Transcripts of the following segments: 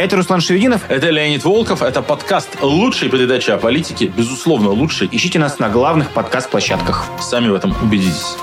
Это Руслан Шевединов. Это Леонид Волков. Это подкаст лучшей передачи о политике. Безусловно, лучший. Ищите нас на главных подкаст-площадках. Сами в этом убедитесь.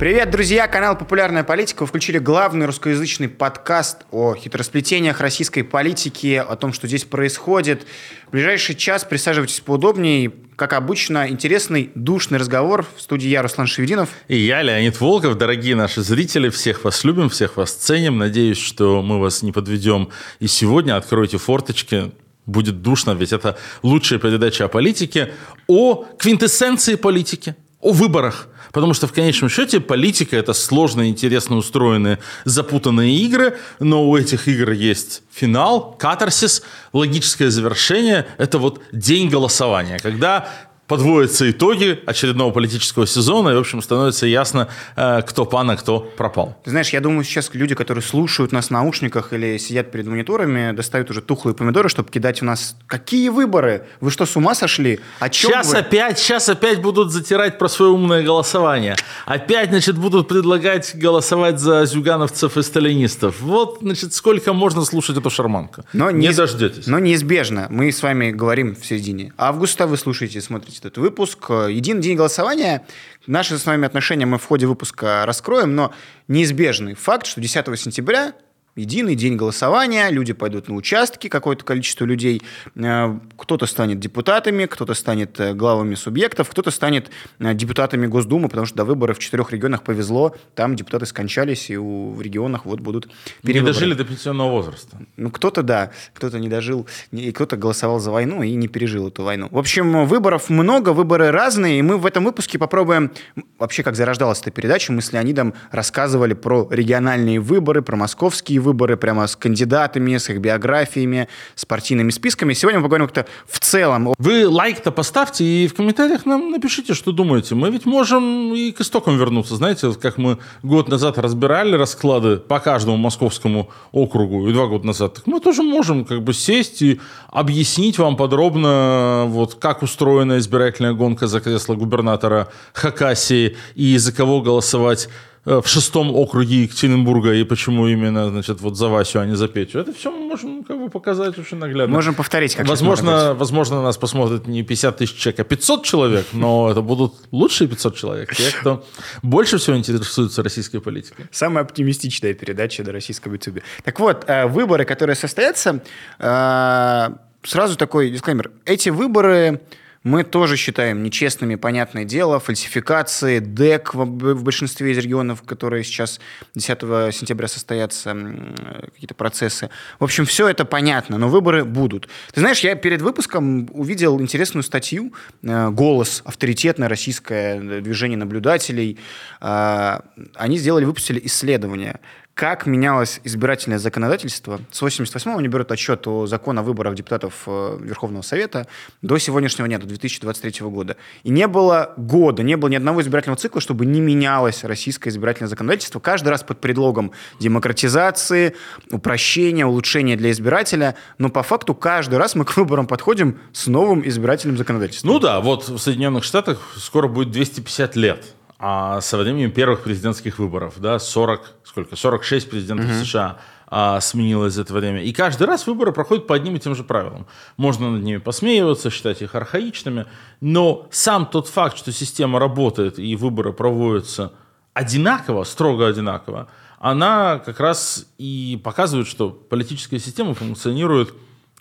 Привет, друзья! Канал «Популярная политика». Вы включили главный русскоязычный подкаст о хитросплетениях российской политики, о том, что здесь происходит. В ближайший час присаживайтесь поудобнее. Как обычно, интересный, душный разговор. В студии я, Руслан Шевединов. И я, Леонид Волков. Дорогие наши зрители, всех вас любим, всех вас ценим. Надеюсь, что мы вас не подведем. И сегодня откройте форточки, будет душно, ведь это лучшая передача о политике, о квинтэссенции политики, о выборах. Потому что в конечном счете политика это сложные, интересно устроенные, запутанные игры, но у этих игр есть финал, катарсис, логическое завершение. Это вот день голосования, когда подводятся итоги очередного политического сезона, и, в общем, становится ясно, э, кто пан, а кто пропал. Ты знаешь, я думаю, сейчас люди, которые слушают нас в наушниках или сидят перед мониторами, достают уже тухлые помидоры, чтобы кидать у нас «Какие выборы? Вы что, с ума сошли? О чем сейчас вы?» опять, сейчас опять будут затирать про свое умное голосование. Опять, значит, будут предлагать голосовать за зюгановцев и сталинистов. Вот, значит, сколько можно слушать эту шарманку. Но не неиз- дождетесь. Но неизбежно. Мы с вами говорим в середине августа. Вы слушаете, смотрите этот выпуск. Единый день голосования. Наши с вами отношения мы в ходе выпуска раскроем, но неизбежный факт, что 10 сентября единый день голосования, люди пойдут на участки, какое-то количество людей, э, кто-то станет депутатами, кто-то станет э, главами субъектов, кто-то станет э, депутатами Госдумы, потому что до выборов в четырех регионах повезло, там депутаты скончались, и у, в регионах вот будут Не перевыборы. дожили до пенсионного возраста. Ну, кто-то, да, кто-то не дожил, не- и кто-то голосовал за войну и не пережил эту войну. В общем, выборов много, выборы разные, и мы в этом выпуске попробуем, вообще, как зарождалась эта передача, мы с Леонидом рассказывали про региональные выборы, про московские выборы, прямо с кандидатами, с их биографиями, с партийными списками. Сегодня мы поговорим как-то в целом Вы лайк-то поставьте и в комментариях нам напишите, что думаете. Мы ведь можем и к истокам вернуться. Знаете, как мы год назад разбирали расклады по каждому московскому округу и два года назад, так мы тоже можем как бы сесть и объяснить вам подробно, вот как устроена избирательная гонка за кресло губернатора Хакасии и за кого голосовать в шестом округе Екатеринбурга и почему именно, значит, вот за Васю, а не за Петю. Это все мы можем как бы показать очень наглядно. Можем повторить, как Возможно, возможно, нас посмотрит не 50 тысяч человек, а 500 человек, но это будут лучшие 500 человек, те, кто больше всего интересуется российской политикой. Самая оптимистичная передача на российском YouTube. Так вот, э, выборы, которые состоятся, э, сразу такой дисклеймер. Эти выборы мы тоже считаем нечестными, понятное дело, фальсификации, ДЭК в, в большинстве из регионов, которые сейчас 10 сентября состоятся, э, какие-то процессы. В общем, все это понятно, но выборы будут. Ты знаешь, я перед выпуском увидел интересную статью э, «Голос», авторитетное российское движение наблюдателей. Э, Они сделали, выпустили исследование, как менялось избирательное законодательство. С 88-го они берут отчет о законе о выборах депутатов э, Верховного Совета до сегодняшнего дня, до 2023 года. И не было года, не было ни одного избирательного цикла, чтобы не менялось российское избирательное законодательство. Каждый раз под предлогом демократизации, упрощения, улучшения для избирателя. Но по факту каждый раз мы к выборам подходим с новым избирательным законодательством. Ну да, вот в Соединенных Штатах скоро будет 250 лет, а со временем первых президентских выборов, да, 40, сколько, 46 президентов США а, сменилось за это время. И каждый раз выборы проходят по одним и тем же правилам. Можно над ними посмеиваться, считать их архаичными, но сам тот факт, что система работает и выборы проводятся одинаково, строго одинаково, она как раз и показывает, что политическая система функционирует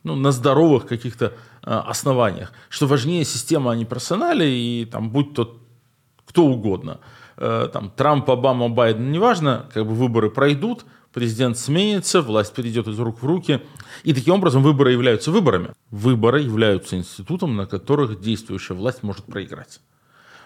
ну, на здоровых каких-то э, основаниях. Что важнее система, а не персонали, и там будь то кто угодно. Э, там, Трамп, Обама, Байден, неважно, как бы выборы пройдут, президент сменится, власть перейдет из рук в руки. И таким образом выборы являются выборами. Выборы являются институтом, на которых действующая власть может проиграть.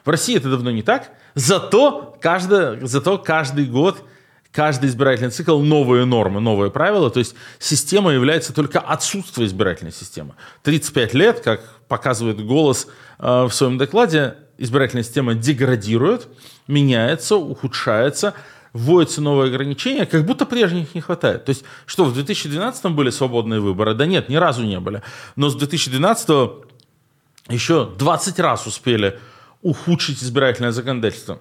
В России это давно не так, зато, каждый, зато каждый год, каждый избирательный цикл новые нормы, новые правила, то есть система является только отсутствие избирательной системы. 35 лет, как показывает голос э, в своем докладе, избирательная система деградирует, меняется, ухудшается, вводятся новые ограничения, как будто прежних не хватает. То есть, что в 2012 были свободные выборы? Да нет, ни разу не были. Но с 2012 еще 20 раз успели ухудшить избирательное законодательство.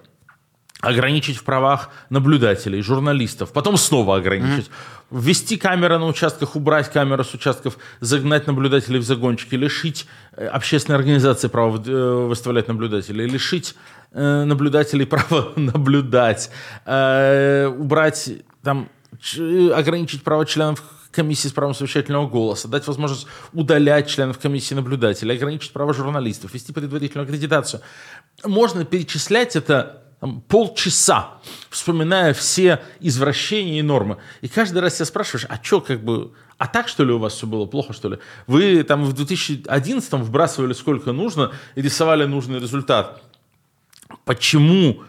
Ограничить в правах наблюдателей, журналистов, потом снова ограничить. Mm-hmm. Ввести камеры на участках, убрать камеры с участков, загнать наблюдателей в загончики, лишить э, общественной организации права э, выставлять наблюдателей, лишить э, наблюдателей права наблюдать, убрать там ограничить права членов комиссии с правом совещательного голоса, дать возможность удалять членов комиссии наблюдателей, ограничить права журналистов, вести предварительную аккредитацию. Можно перечислять это там, полчаса, вспоминая все извращения и нормы. И каждый раз себя спрашиваешь, а что как бы... А так, что ли, у вас все было плохо, что ли? Вы там в 2011 вбрасывали сколько нужно и рисовали нужный результат. Почему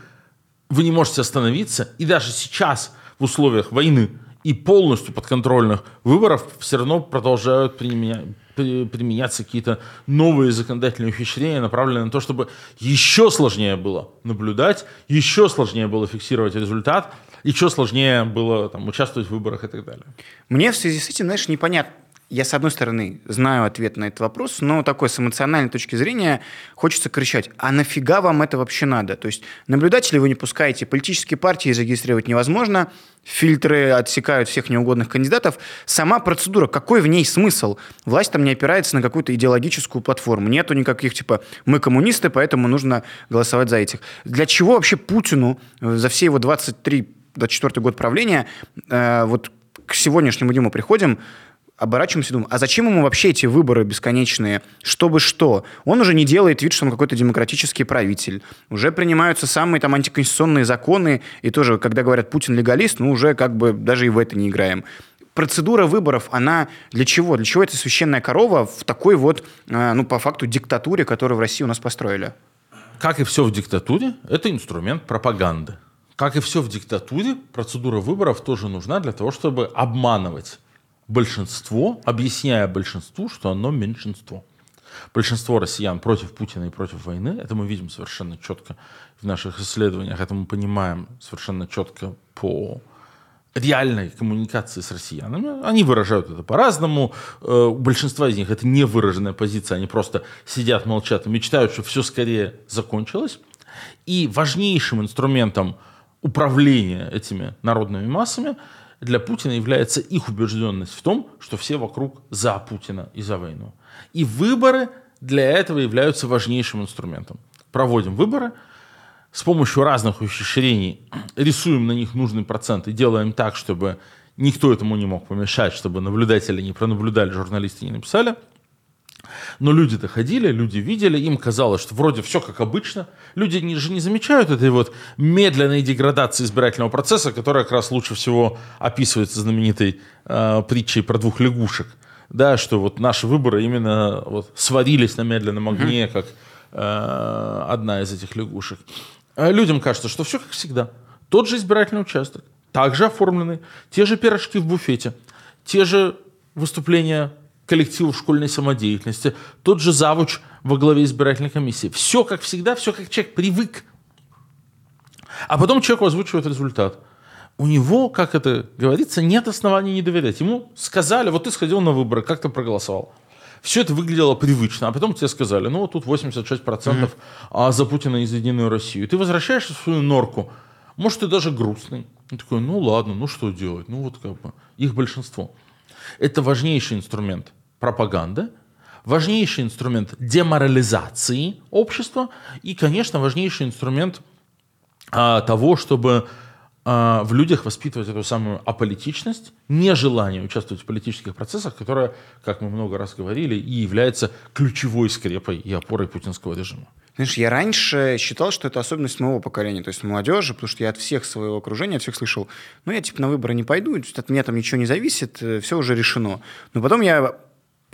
вы не можете остановиться? И даже сейчас, в условиях войны и полностью подконтрольных выборов, все равно продолжают применять применяться какие-то новые законодательные ухищрения, направленные на то, чтобы еще сложнее было наблюдать, еще сложнее было фиксировать результат, еще сложнее было там, участвовать в выборах и так далее. Мне в связи с этим, знаешь, непонятно, я, с одной стороны, знаю ответ на этот вопрос, но такой с эмоциональной точки зрения хочется кричать, а нафига вам это вообще надо? То есть наблюдателей вы не пускаете, политические партии зарегистрировать невозможно, фильтры отсекают всех неугодных кандидатов. Сама процедура, какой в ней смысл? Власть там не опирается на какую-то идеологическую платформу. Нету никаких, типа, мы коммунисты, поэтому нужно голосовать за этих. Для чего вообще Путину за все его 23-24 год правления, э, вот к сегодняшнему дню мы приходим, оборачиваемся и думаем, а зачем ему вообще эти выборы бесконечные? Чтобы что? Он уже не делает вид, что он какой-то демократический правитель. Уже принимаются самые там антиконституционные законы, и тоже, когда говорят Путин легалист, ну уже как бы даже и в это не играем. Процедура выборов, она для чего? Для чего эта священная корова в такой вот, э, ну, по факту, диктатуре, которую в России у нас построили? Как и все в диктатуре, это инструмент пропаганды. Как и все в диктатуре, процедура выборов тоже нужна для того, чтобы обманывать большинство, объясняя большинству, что оно меньшинство. Большинство россиян против Путина и против войны, это мы видим совершенно четко в наших исследованиях, это мы понимаем совершенно четко по реальной коммуникации с россиянами. Они выражают это по-разному. Э, у большинства из них это не выраженная позиция. Они просто сидят, молчат и мечтают, что все скорее закончилось. И важнейшим инструментом управления этими народными массами для Путина является их убежденность в том, что все вокруг за Путина и за войну. И выборы для этого являются важнейшим инструментом. Проводим выборы, с помощью разных ухищрений рисуем на них нужный процент и делаем так, чтобы никто этому не мог помешать, чтобы наблюдатели не пронаблюдали, журналисты не написали – но люди-то ходили, люди видели, им казалось, что вроде все как обычно. Люди же не замечают этой вот медленной деградации избирательного процесса, которая как раз лучше всего описывается знаменитой э, притчей про двух лягушек. Да, что вот наши выборы именно вот сварились на медленном огне, как э, одна из этих лягушек. А людям кажется, что все как всегда. Тот же избирательный участок, также оформленный, те же пирожки в буфете, те же выступления коллективов школьной самодеятельности, тот же завуч во главе избирательной комиссии. Все как всегда, все как человек привык. А потом человеку озвучивают результат. У него, как это говорится, нет оснований не доверять. Ему сказали, вот ты сходил на выборы, как ты проголосовал. Все это выглядело привычно, а потом тебе сказали, ну вот тут 86% mm-hmm. а за Путина и за Единую Россию. Ты возвращаешься в свою норку, может, ты даже грустный. Он такой, ну ладно, ну что делать? Ну вот как бы их большинство. Это важнейший инструмент пропаганды, важнейший инструмент деморализации общества и, конечно, важнейший инструмент а, того, чтобы в людях воспитывать эту самую аполитичность, нежелание участвовать в политических процессах, которое, как мы много раз говорили, и является ключевой скрепой и опорой путинского режима. Знаешь, я раньше считал, что это особенность моего поколения, то есть молодежи, потому что я от всех своего окружения, от всех слышал, ну, я типа на выборы не пойду, от меня там ничего не зависит, э, все уже решено. Но потом я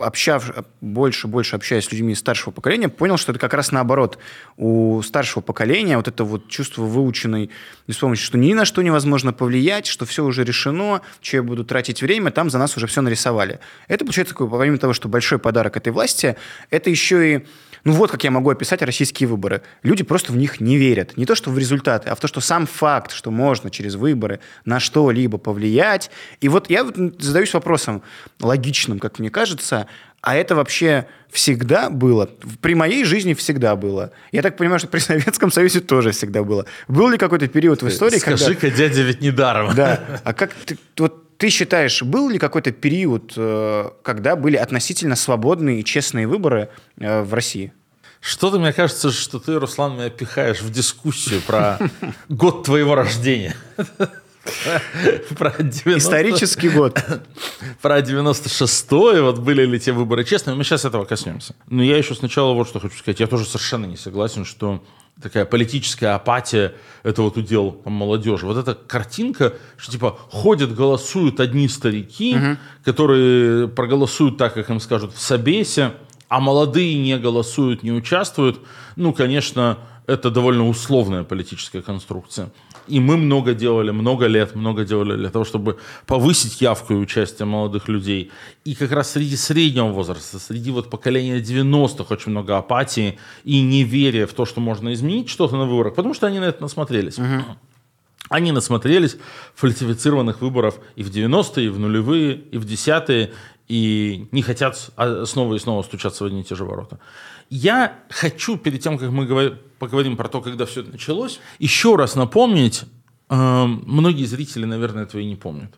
общав, больше больше общаясь с людьми старшего поколения, понял, что это как раз наоборот. У старшего поколения вот это вот чувство выученной беспомощи, что ни на что невозможно повлиять, что все уже решено, что я буду тратить время, там за нас уже все нарисовали. Это получается такое, помимо того, что большой подарок этой власти, это еще и ну вот как я могу описать российские выборы. Люди просто в них не верят. Не то, что в результаты, а в то, что сам факт, что можно через выборы на что-либо повлиять. И вот я задаюсь вопросом логичным, как мне кажется, а это вообще всегда было? При моей жизни всегда было. Я так понимаю, что при Советском Союзе тоже всегда было. Был ли какой-то период в истории, Скажи-ка, когда... дядя ведь недаром. Да. А как ты, вот ты считаешь, был ли какой-то период, э, когда были относительно свободные и честные выборы э, в России? Что-то мне кажется, что ты, Руслан, меня пихаешь в дискуссию про год твоего рождения. Про 90... Исторический год. Про 96-й, вот были ли те выборы честные, мы сейчас этого коснемся. Но я еще сначала вот что хочу сказать. Я тоже совершенно не согласен, что такая политическая апатия – это вот удел там, молодежи. Вот эта картинка, что типа ходят, голосуют одни старики, угу. которые проголосуют так, как им скажут в Собесе, а молодые не голосуют, не участвуют. Ну, конечно, это довольно условная политическая конструкция. И мы много делали, много лет, много делали для того, чтобы повысить явку и участие молодых людей. И как раз среди среднего возраста, среди вот поколения 90-х очень много апатии и неверия в то, что можно изменить что-то на выборах, потому что они на это насмотрелись. Угу. Они насмотрелись фальсифицированных выборов и в 90-е, и в нулевые, и в десятые, и не хотят а, снова и снова стучаться в одни и те же ворота. Я хочу, перед тем, как мы поговорим про то, когда все это началось, еще раз напомнить, э, многие зрители, наверное, этого и не помнят.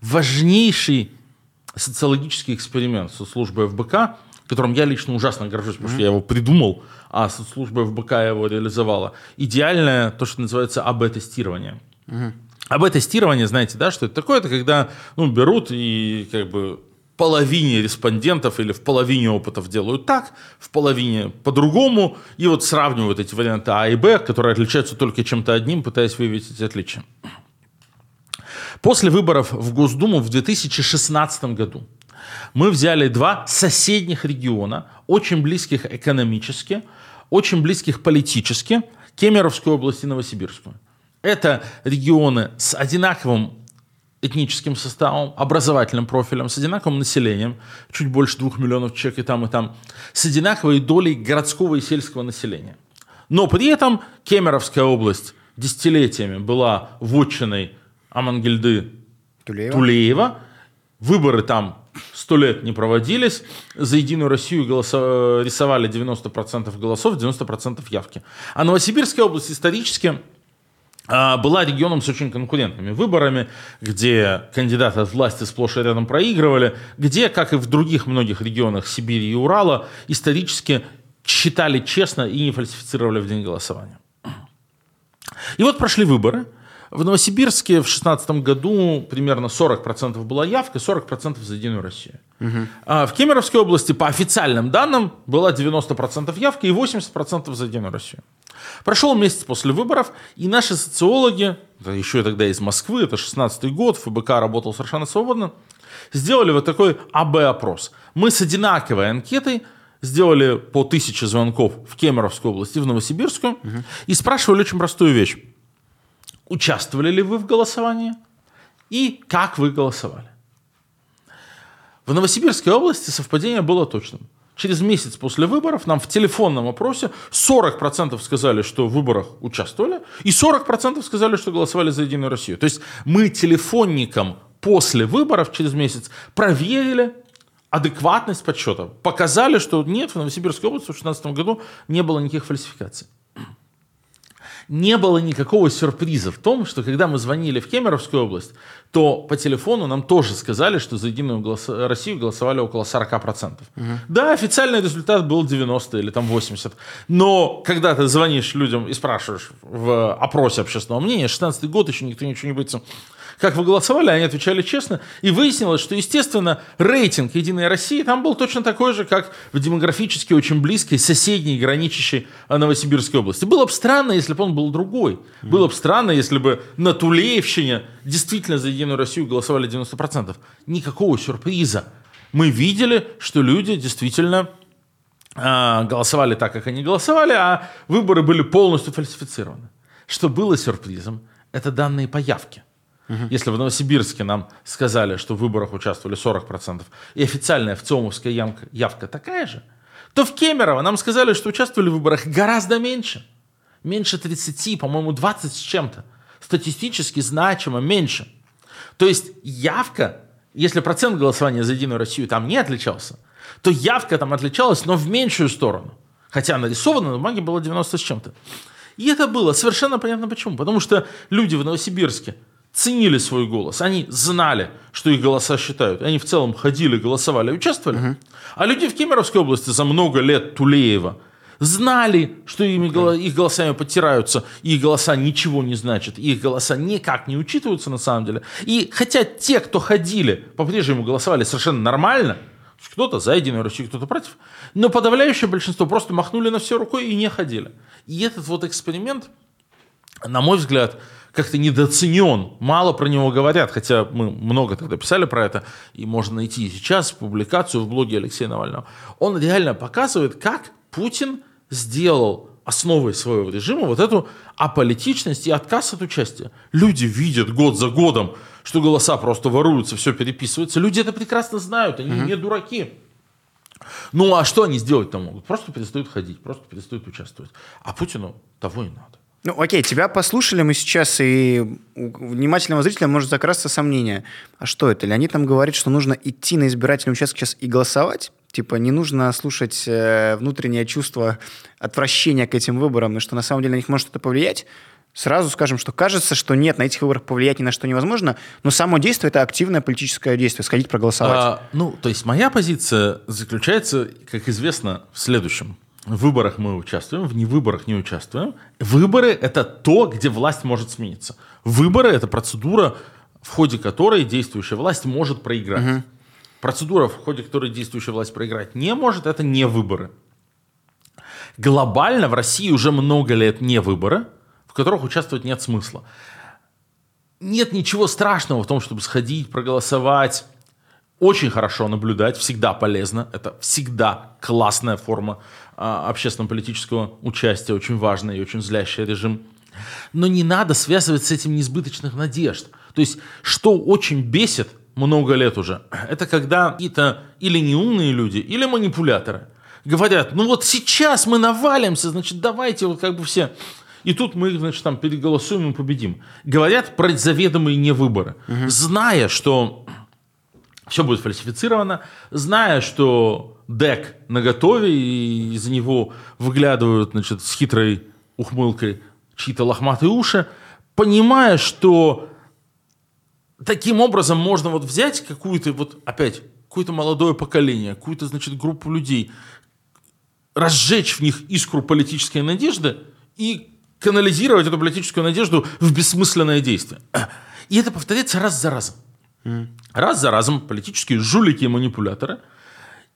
Важнейший социологический эксперимент со службой ФБК, которым я лично ужасно горжусь, потому mm-hmm. что я его придумал, а служба ФБК его реализовала. Идеальное, то, что называется АБ-тестирование. Mm-hmm. АБ-тестирование, знаете, да, что это такое? Это когда ну, берут и как бы половине респондентов или в половине опытов делают так, в половине по-другому, и вот сравнивают эти варианты А и Б, которые отличаются только чем-то одним, пытаясь выявить эти отличия. После выборов в Госдуму в 2016 году мы взяли два соседних региона, очень близких экономически, очень близких политически, Кемеровскую область и Новосибирскую. Это регионы с одинаковым этническим составом, образовательным профилем, с одинаковым населением, чуть больше двух миллионов человек и там, и там, с одинаковой долей городского и сельского населения. Но при этом Кемеровская область десятилетиями была вотчиной Амангельды Тулеева. Тулеева. Выборы там сто лет не проводились. За «Единую Россию» голосо... рисовали 90% голосов, 90% явки. А Новосибирская область исторически была регионом с очень конкурентными выборами, где кандидаты от власти сплошь и рядом проигрывали, где, как и в других многих регионах Сибири и Урала, исторически считали честно и не фальсифицировали в день голосования. И вот прошли выборы. В Новосибирске в 2016 году примерно 40% была явка, 40% за Единую Россию. Угу. А в Кемеровской области, по официальным данным, была 90% явки и 80% за Единую Россию. Прошел месяц после выборов, и наши социологи, еще тогда из Москвы, это 16 год, ФБК работал совершенно свободно, сделали вот такой АБ-опрос. Мы с одинаковой анкетой сделали по тысяче звонков в Кемеровской области, в Новосибирскую, угу. и спрашивали очень простую вещь. Участвовали ли вы в голосовании? И как вы голосовали? В Новосибирской области совпадение было точным. Через месяц после выборов нам в телефонном опросе 40% сказали, что в выборах участвовали, и 40% сказали, что голосовали за Единую Россию. То есть мы телефонникам после выборов через месяц проверили адекватность подсчета. Показали, что нет, в Новосибирской области в 2016 году не было никаких фальсификаций не было никакого сюрприза в том, что когда мы звонили в Кемеровскую область, то по телефону нам тоже сказали, что за Единую голос... Россию голосовали около 40%. Угу. Да, официальный результат был 90 или там 80. Но когда ты звонишь людям и спрашиваешь в опросе общественного мнения, 16 год еще никто ничего не боится как вы голосовали, они отвечали честно. И выяснилось, что, естественно, рейтинг «Единой России» там был точно такой же, как в демографически очень близкой, соседней, граничащей Новосибирской области. Было бы странно, если бы он был другой. Было бы странно, если бы на Тулеевщине действительно за «Единую Россию» голосовали 90%. Никакого сюрприза. Мы видели, что люди действительно э, голосовали так, как они голосовали, а выборы были полностью фальсифицированы. Что было сюрпризом, это данные по явке. Угу. Если в Новосибирске нам сказали, что в выборах участвовали 40%, и официальная ВЦИОМовская явка, явка такая же, то в Кемерово нам сказали, что участвовали в выборах гораздо меньше. Меньше 30, по-моему, 20 с чем-то. Статистически значимо меньше. То есть явка, если процент голосования за Единую Россию там не отличался, то явка там отличалась, но в меньшую сторону. Хотя нарисовано на бумаге было 90 с чем-то. И это было совершенно понятно почему. Потому что люди в Новосибирске ценили свой голос. Они знали, что их голоса считают. Они в целом ходили, голосовали, участвовали. Угу. А люди в Кемеровской области за много лет Тулеева знали, что ими, их голосами подтираются, их голоса ничего не значат, их голоса никак не учитываются на самом деле. И хотя те, кто ходили, по-прежнему голосовали совершенно нормально, кто-то за Единую Россию, кто-то против, но подавляющее большинство просто махнули на все рукой и не ходили. И этот вот эксперимент, на мой взгляд, как-то недооценен. Мало про него говорят, хотя мы много тогда писали про это, и можно найти сейчас публикацию в блоге Алексея Навального. Он реально показывает, как Путин сделал основой своего режима вот эту аполитичность и отказ от участия. Люди видят год за годом, что голоса просто воруются, все переписывается. Люди это прекрасно знают, они mm-hmm. не дураки. Ну а что они сделать-то могут? Просто перестают ходить, просто перестают участвовать. А Путину того и надо. Ну, окей, тебя послушали мы сейчас, и внимательного зрителя может закрасться сомнение. А что это? Леонид нам говорит, что нужно идти на избирательный участок сейчас и голосовать? Типа не нужно слушать э, внутреннее чувство отвращения к этим выборам, и что на самом деле на них может что-то повлиять? Сразу скажем, что кажется, что нет, на этих выборах повлиять ни на что невозможно, но само действие – это активное политическое действие, сходить проголосовать. А, ну, то есть моя позиция заключается, как известно, в следующем. В выборах мы участвуем, в невыборах не участвуем. Выборы – это то, где власть может смениться. Выборы – это процедура, в ходе которой действующая власть может проиграть. Угу. Процедура, в ходе которой действующая власть проиграть не может, это не выборы. Глобально в России уже много лет не выборы, в которых участвовать нет смысла. Нет ничего страшного в том, чтобы сходить, проголосовать. Очень хорошо наблюдать, всегда полезно. Это всегда классная форма общественно-политического участия, очень важный и очень злящий режим. Но не надо связывать с этим несбыточных надежд. То есть, что очень бесит много лет уже, это когда какие-то или неумные люди, или манипуляторы говорят, ну вот сейчас мы навалимся, значит, давайте вот как бы все... И тут мы, значит, там переголосуем и победим. Говорят про заведомые невыборы, угу. зная, что все будет фальсифицировано, зная, что дек на готове, и из него выглядывают значит, с хитрой ухмылкой чьи-то лохматые уши, понимая, что таким образом можно вот взять какую-то, вот опять, какое-то молодое поколение, какую-то, значит, группу людей, разжечь в них искру политической надежды и канализировать эту политическую надежду в бессмысленное действие. И это повторяется раз за разом. Раз за разом политические жулики и манипуляторы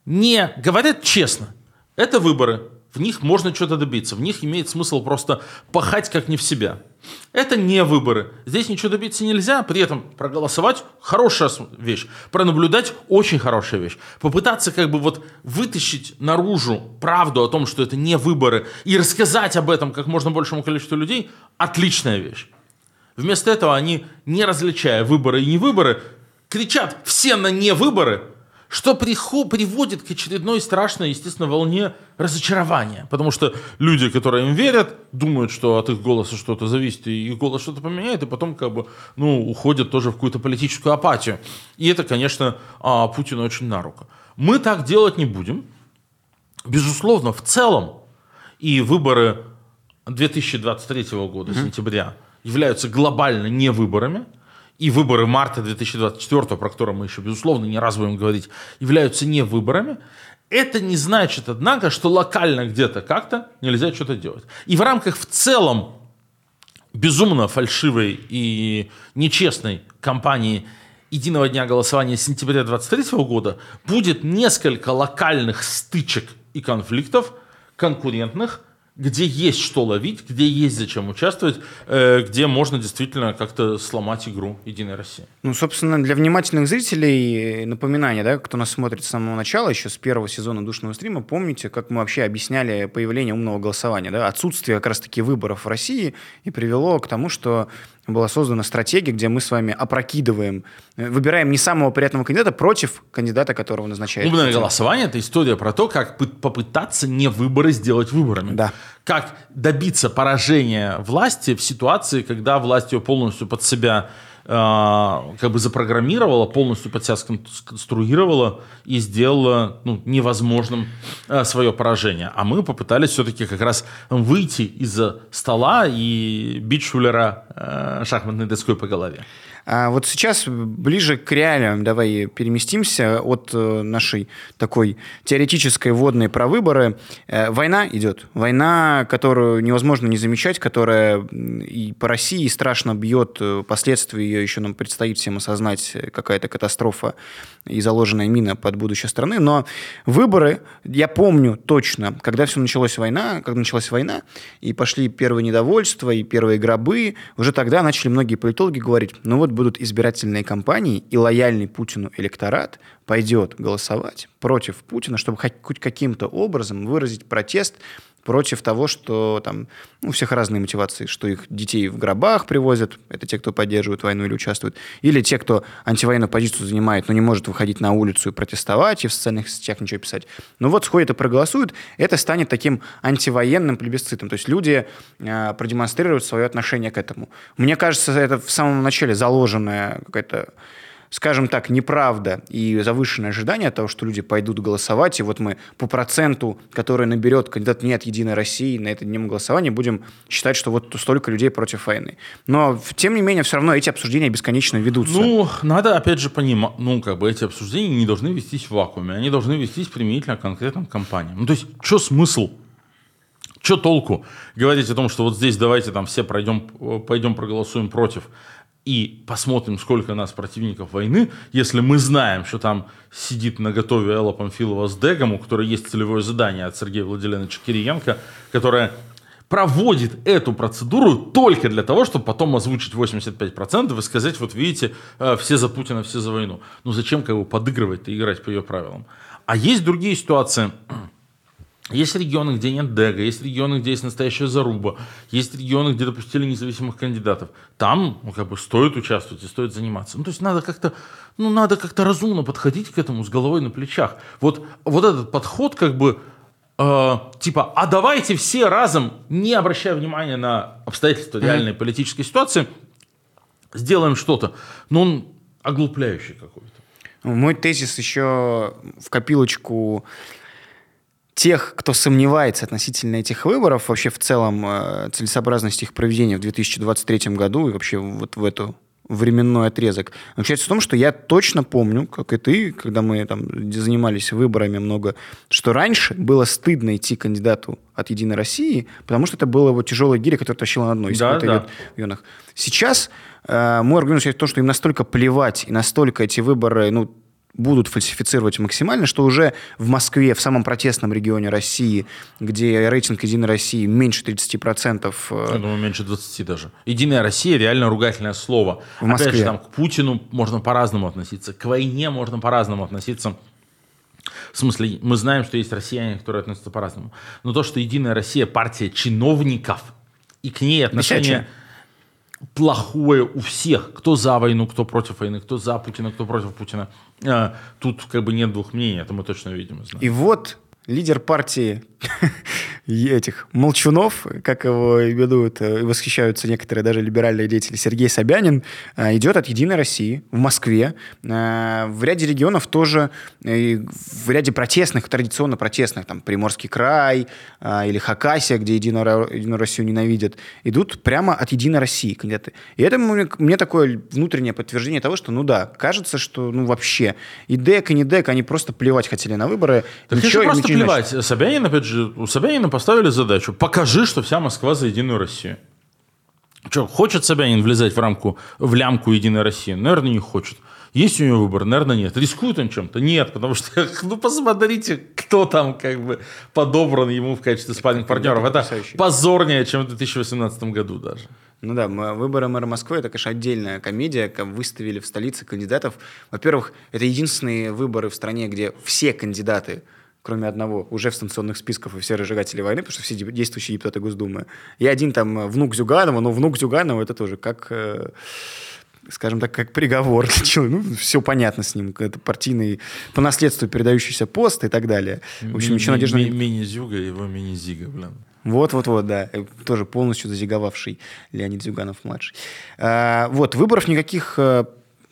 не говорят честно. Это выборы. В них можно что-то добиться. В них имеет смысл просто пахать как не в себя. Это не выборы. Здесь ничего добиться нельзя. При этом проголосовать – хорошая вещь. Пронаблюдать – очень хорошая вещь. Попытаться как бы вот вытащить наружу правду о том, что это не выборы, и рассказать об этом как можно большему количеству людей – отличная вещь. Вместо этого они, не различая выборы и не выборы, кричат все на не что приводит к очередной страшной, естественно, волне разочарования. Потому что люди, которые им верят, думают, что от их голоса что-то зависит, и их голос что-то поменяет, и потом как бы, ну, уходят тоже в какую-то политическую апатию. И это, конечно, а, Путину очень на руку. Мы так делать не будем. Безусловно, в целом и выборы 2023 года, mm-hmm. сентября, являются глобально не выборами и выборы марта 2024, про которые мы еще, безусловно, не раз будем говорить, являются не выборами, это не значит, однако, что локально где-то как-то нельзя что-то делать. И в рамках в целом безумно фальшивой и нечестной кампании единого дня голосования сентября 2023 года будет несколько локальных стычек и конфликтов конкурентных, где есть что ловить, где есть зачем участвовать, э, где можно действительно как-то сломать игру Единой России. Ну, собственно, для внимательных зрителей напоминание, да, кто нас смотрит с самого начала, еще с первого сезона душного стрима, помните, как мы вообще объясняли появление умного голосования, да, отсутствие как раз-таки выборов в России и привело к тому, что была создана стратегия, где мы с вами опрокидываем, э, выбираем не самого приятного кандидата против кандидата, которого назначает. Умное голосование – это история про то, как попытаться не выборы сделать выборами. Да. Как добиться поражения власти в ситуации, когда власть ее полностью под себя как бы запрограммировала, полностью под себя сконструировала и сделала ну, невозможным а, свое поражение. А мы попытались все-таки как раз выйти из-за стола и бить Шулера а, шахматной доской по голове. А вот сейчас ближе к реалиям давай переместимся от э, нашей такой теоретической водной про выборы. Э, война идет. Война, которую невозможно не замечать, которая и по России страшно бьет. Э, последствия ее еще нам предстоит всем осознать. Какая-то катастрофа и заложенная мина под будущее страны. Но выборы, я помню точно, когда все началась война, когда началась война, и пошли первые недовольства, и первые гробы, уже тогда начали многие политологи говорить, ну вот будут избирательные кампании, и лояльный Путину электорат пойдет голосовать против Путина, чтобы хоть каким-то образом выразить протест против того, что там ну, у всех разные мотивации, что их детей в гробах привозят, это те, кто поддерживает войну или участвует, или те, кто антивоенную позицию занимает, но не может выходить на улицу и протестовать, и в социальных сетях ничего писать. Ну вот сходят и проголосуют, это станет таким антивоенным плебисцитом. То есть люди э, продемонстрируют свое отношение к этому. Мне кажется, это в самом начале заложенная какая-то скажем так, неправда и завышенное ожидание того, что люди пойдут голосовать, и вот мы по проценту, который наберет кандидат «Нет» Единой России на этом днем голосования, будем считать, что вот столько людей против войны. Но, тем не менее, все равно эти обсуждения бесконечно ведутся. Ну, надо, опять же, понимать, ну, как бы эти обсуждения не должны вестись в вакууме, они должны вестись применительно к конкретным компаниям. Ну, то есть, что смысл? Что толку говорить о том, что вот здесь давайте там все пройдем, пойдем проголосуем против, и посмотрим, сколько нас противников войны, если мы знаем, что там сидит на готове Элла Памфилова с Дегом, у которой есть целевое задание от Сергея Владимировича Кириенко, которая проводит эту процедуру только для того, чтобы потом озвучить 85% и сказать, вот видите, э, все за Путина, все за войну. Ну зачем как бы подыгрывать и играть по ее правилам? А есть другие ситуации, есть регионы, где нет ДЭГа, есть регионы, где есть настоящая заруба, есть регионы, где допустили независимых кандидатов. Там ну, как бы стоит участвовать и стоит заниматься. Ну, то есть надо как-то ну, надо как-то разумно подходить к этому с головой на плечах. Вот, вот этот подход как бы э, типа, а давайте все разом, не обращая внимания на обстоятельства реальной mm-hmm. политической ситуации, сделаем что-то. Но он оглупляющий какой-то. Мой тезис еще в копилочку тех, кто сомневается относительно этих выборов, вообще в целом э, целесообразности их проведения в 2023 году и вообще вот в эту временной отрезок, заключается в том, что я точно помню, как и ты, когда мы там занимались выборами много, что раньше было стыдно идти кандидату от «Единой России», потому что это было вот тяжелое гири, которое тащило на дно. Да, да. Районах. Сейчас э, мой аргумент в том, что им настолько плевать, и настолько эти выборы, ну, будут фальсифицировать максимально, что уже в Москве, в самом протестном регионе России, где рейтинг «Единой России» меньше 30%. Э, Я думаю, меньше 20 даже. «Единая Россия» реально ругательное слово. В Москве. Опять же, там, к Путину можно по-разному относиться, к войне можно по-разному относиться. В смысле, мы знаем, что есть россияне, которые относятся по-разному. Но то, что «Единая Россия» партия чиновников, и к ней отношение... Плохое у всех. Кто за войну, кто против войны, кто за Путина, кто против Путина. А, тут как бы нет двух мнений, это мы точно видим. Знаем. И вот лидер партии этих молчунов, как его именуют э, и восхищаются некоторые даже либеральные деятели, Сергей Собянин, э, идет от «Единой России» в Москве. Э, в ряде регионов тоже, в ряде протестных, традиционно протестных, там Приморский край или Хакасия, где Единую, Единую Россию ненавидят, идут прямо от «Единой России» кандидаты. И это мне такое внутреннее подтверждение того, что, ну да, кажется, что ну вообще и ДЭК, и не ДЭК, они просто плевать хотели на выборы. Так ничего, просто ничего плевать. Собянин, опять же, у Собянина поставили задачу, покажи, что вся Москва за Единую Россию. Что, хочет Собянин влезать в рамку, в лямку Единой России? Наверное, не хочет. Есть у него выбор? Наверное, нет. Рискует он чем-то? Нет, потому что, ну, посмотрите, кто там как бы подобран ему в качестве спальных партнеров. Это позорнее, чем в 2018 году даже. Ну да, выборы мэра Москвы – это, конечно, отдельная комедия. Как выставили в столице кандидатов. Во-первых, это единственные выборы в стране, где все кандидаты – кроме одного, уже в санкционных списках и все разжигатели войны, потому что все действующие депутаты Госдумы. И один там внук Зюганова, но внук Зюганова это тоже как э, скажем так, как приговор. Ну, все понятно с ним. Это партийный, по наследству передающийся пост и так далее. В общем, еще надежда... Мини-Зюга, его мини-Зига, блин. Вот-вот-вот, да. Э, тоже полностью зазиговавший Леонид Зюганов-младший. А, вот, выборов никаких э,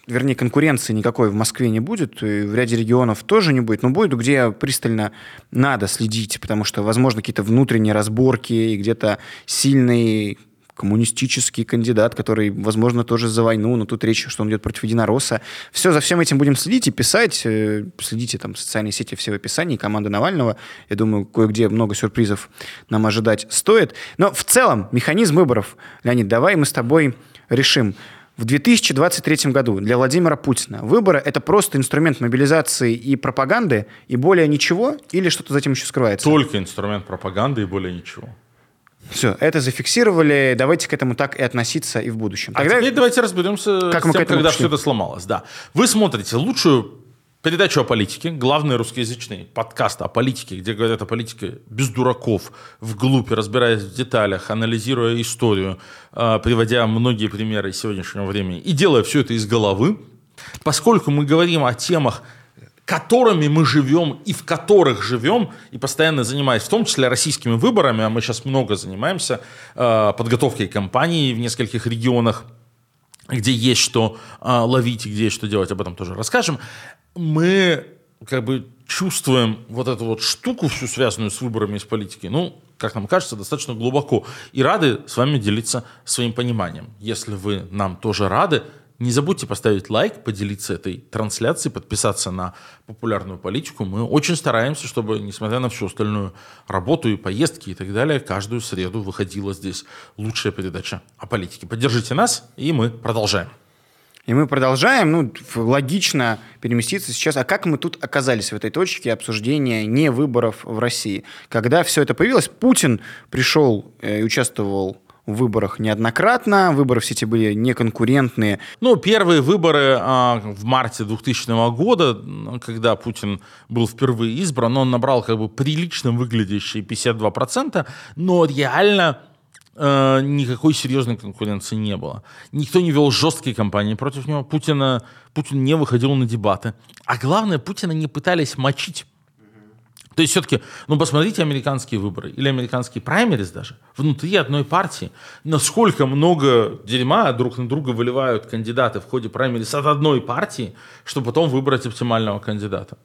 вернее, конкуренции никакой в Москве не будет, и в ряде регионов тоже не будет, но будет, где пристально надо следить, потому что, возможно, какие-то внутренние разборки и где-то сильный коммунистический кандидат, который, возможно, тоже за войну, но тут речь, что он идет против единоросса. Все, за всем этим будем следить и писать. Э, следите там социальные сети, все в описании, команда Навального. Я думаю, кое-где много сюрпризов нам ожидать стоит. Но в целом механизм выборов, Леонид, давай мы с тобой решим. В 2023 году для Владимира Путина выборы – это просто инструмент мобилизации и пропаганды, и более ничего, или что-то за этим еще скрывается? Только инструмент пропаганды и более ничего. Все, это зафиксировали. Давайте к этому так и относиться и в будущем. А Тогда... теперь давайте разберемся как с тем, когда все это сломалось. Да. Вы смотрите лучшую передачу о политике, главный русскоязычный подкаст о политике, где говорят о политике без дураков, вглубь, разбираясь в деталях, анализируя историю, а, приводя многие примеры из сегодняшнего времени и делая все это из головы. Поскольку мы говорим о темах, которыми мы живем и в которых живем, и постоянно занимаясь, в том числе российскими выборами, а мы сейчас много занимаемся э, подготовкой кампании в нескольких регионах, где есть что э, ловить и где есть что делать, об этом тоже расскажем. Мы как бы чувствуем вот эту вот штуку всю связанную с выборами и с политикой, ну, как нам кажется, достаточно глубоко. И рады с вами делиться своим пониманием. Если вы нам тоже рады, не забудьте поставить лайк, поделиться этой трансляцией, подписаться на популярную политику. Мы очень стараемся, чтобы, несмотря на всю остальную работу и поездки и так далее, каждую среду выходила здесь лучшая передача о политике. Поддержите нас, и мы продолжаем. И мы продолжаем, ну, логично переместиться сейчас. А как мы тут оказались в этой точке обсуждения не выборов в России? Когда все это появилось, Путин пришел э, и участвовал в выборах неоднократно. Выборы в сети были неконкурентные. Ну, первые выборы а, в марте 2000 года, когда Путин был впервые избран, он набрал как бы прилично выглядящие 52%, но реально э, никакой серьезной конкуренции не было. Никто не вел жесткие кампании против него. Путина, Путин не выходил на дебаты. А главное, Путина не пытались мочить. То есть все-таки, ну посмотрите американские выборы или американские праймерис даже внутри одной партии. Насколько много дерьма друг на друга выливают кандидаты в ходе праймерис от одной партии, чтобы потом выбрать оптимального кандидата.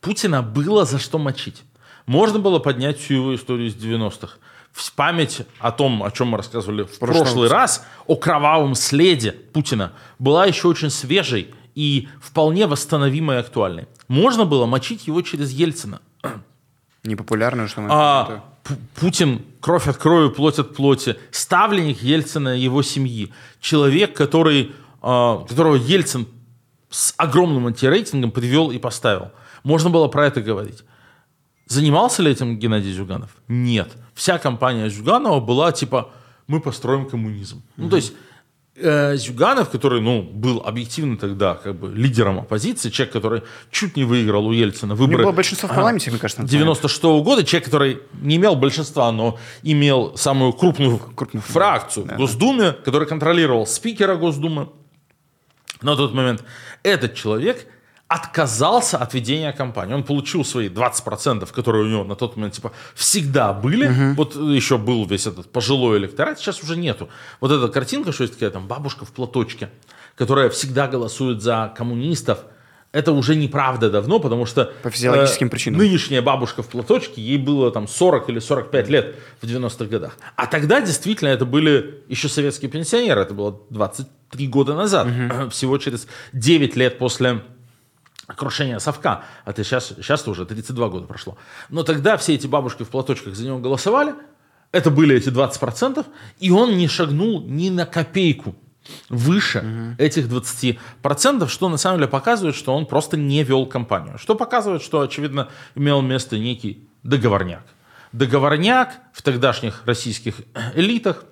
Путина было за что мочить. Можно было поднять всю его историю из 90-х. В память о том, о чем мы рассказывали в прошлый, прошлый раз, о кровавом следе Путина, была еще очень свежей и вполне восстановимой и актуальной. Можно было мочить его через Ельцина. Непопулярную, что мы... А, Путин кровь от крови, плоть от плоти, ставленник Ельцина и его семьи, человек, который, а, которого Ельцин с огромным антирейтингом привел и поставил. Можно было про это говорить. Занимался ли этим Геннадий Зюганов? Нет. Вся компания Зюганова была типа, мы построим коммунизм. Mm-hmm. Ну, то есть Зюганов, который, ну, был объективно тогда как бы лидером оппозиции, человек, который чуть не выиграл у Ельцина выборы. Не было большинства в парламенте, мне кажется. 96 -го года, человек, который не имел большинства, но имел самую крупную, крупную фракцию да, в Госдуме, который контролировал спикера Госдумы на тот момент. Этот человек отказался от ведения кампании. Он получил свои 20%, которые у него на тот момент типа всегда были. Угу. Вот еще был весь этот пожилой электорат, сейчас уже нету. Вот эта картинка, что есть такая там бабушка в платочке, которая всегда голосует за коммунистов, это уже неправда давно, потому что по физиологическим э, причинам. нынешняя бабушка в платочке, ей было там 40 или 45 лет в 90-х годах. А тогда действительно это были еще советские пенсионеры, это было 23 года назад, угу. всего через 9 лет после крушение совка. А ты сейчас, сейчас уже 32 года прошло. Но тогда все эти бабушки в платочках за него голосовали. Это были эти 20%. И он не шагнул ни на копейку выше угу. этих 20%, что на самом деле показывает, что он просто не вел кампанию. Что показывает, что, очевидно, имел место некий договорняк. Договорняк в тогдашних российских элитах.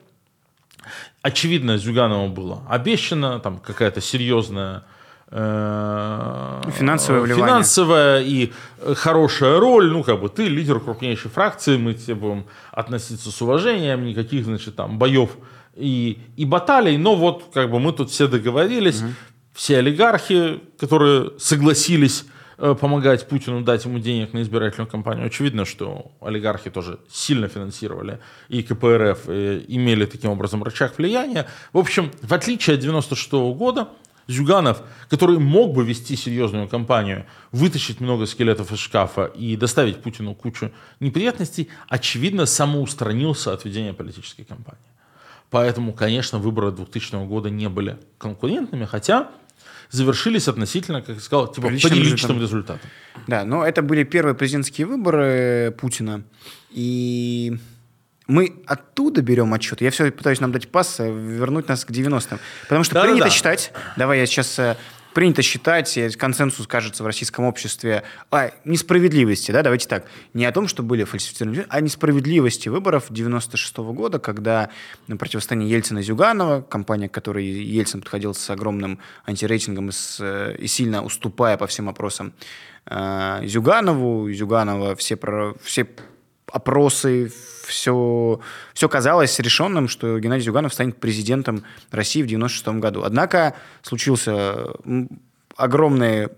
Очевидно, Зюганову было обещано там какая-то серьезная финансовое вливание. финансовая и хорошая роль, ну, как бы ты лидер крупнейшей фракции, мы тебе будем относиться с уважением, никаких, значит, там, боев и, и баталий, но вот, как бы, мы тут все договорились, угу. все олигархи, которые согласились Э, помогать Путину, дать ему денег на избирательную кампанию. Очевидно, что олигархи тоже сильно финансировали и КПРФ, и имели таким образом рычаг влияния. В общем, в отличие от 96 года, Зюганов, который мог бы вести серьезную кампанию, вытащить много скелетов из шкафа и доставить Путину кучу неприятностей, очевидно, самоустранился от ведения политической кампании. Поэтому, конечно, выборы 2000 года не были конкурентными, хотя завершились относительно, как я сказал, типа приличным, приличным результатом. результатом. Да, но это были первые президентские выборы Путина. И мы оттуда берем отчет. Я все пытаюсь нам дать пас, вернуть нас к 90-м. Потому что да, принято да, считать, давай я сейчас э, принято считать, консенсус кажется в российском обществе о несправедливости, да, давайте так, не о том, что были фальсифицированы, а о несправедливости выборов 96 -го года, когда на противостоянии Ельцина-Зюганова, компания, к которой Ельцин подходил с огромным антирейтингом и, с, и сильно уступая по всем опросам э, Зюганову, Зюганова все, про, все опросы, все, все казалось решенным, что Геннадий Зюганов станет президентом России в 1996 году. Однако случился огромный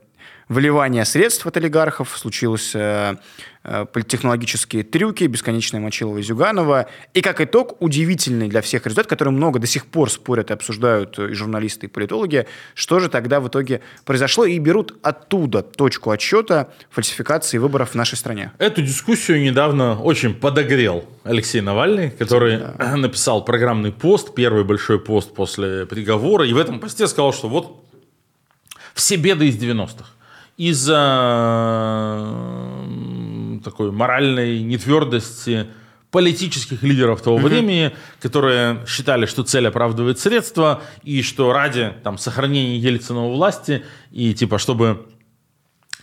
вливание средств от олигархов, случилось э, э, политтехнологические трюки, бесконечная Мочилова и Зюганова. И как итог, удивительный для всех результат, который много до сих пор спорят и обсуждают и журналисты, и политологи, что же тогда в итоге произошло, и берут оттуда точку отсчета фальсификации выборов в нашей стране. Эту дискуссию недавно очень подогрел Алексей Навальный, который да. написал программный пост, первый большой пост после приговора, и в этом посте сказал, что вот все беды из 90-х из-за такой моральной нетвердости политических лидеров того mm-hmm. времени, которые считали, что цель оправдывает средства, и что ради там, сохранения Ельцина у власти, и типа, чтобы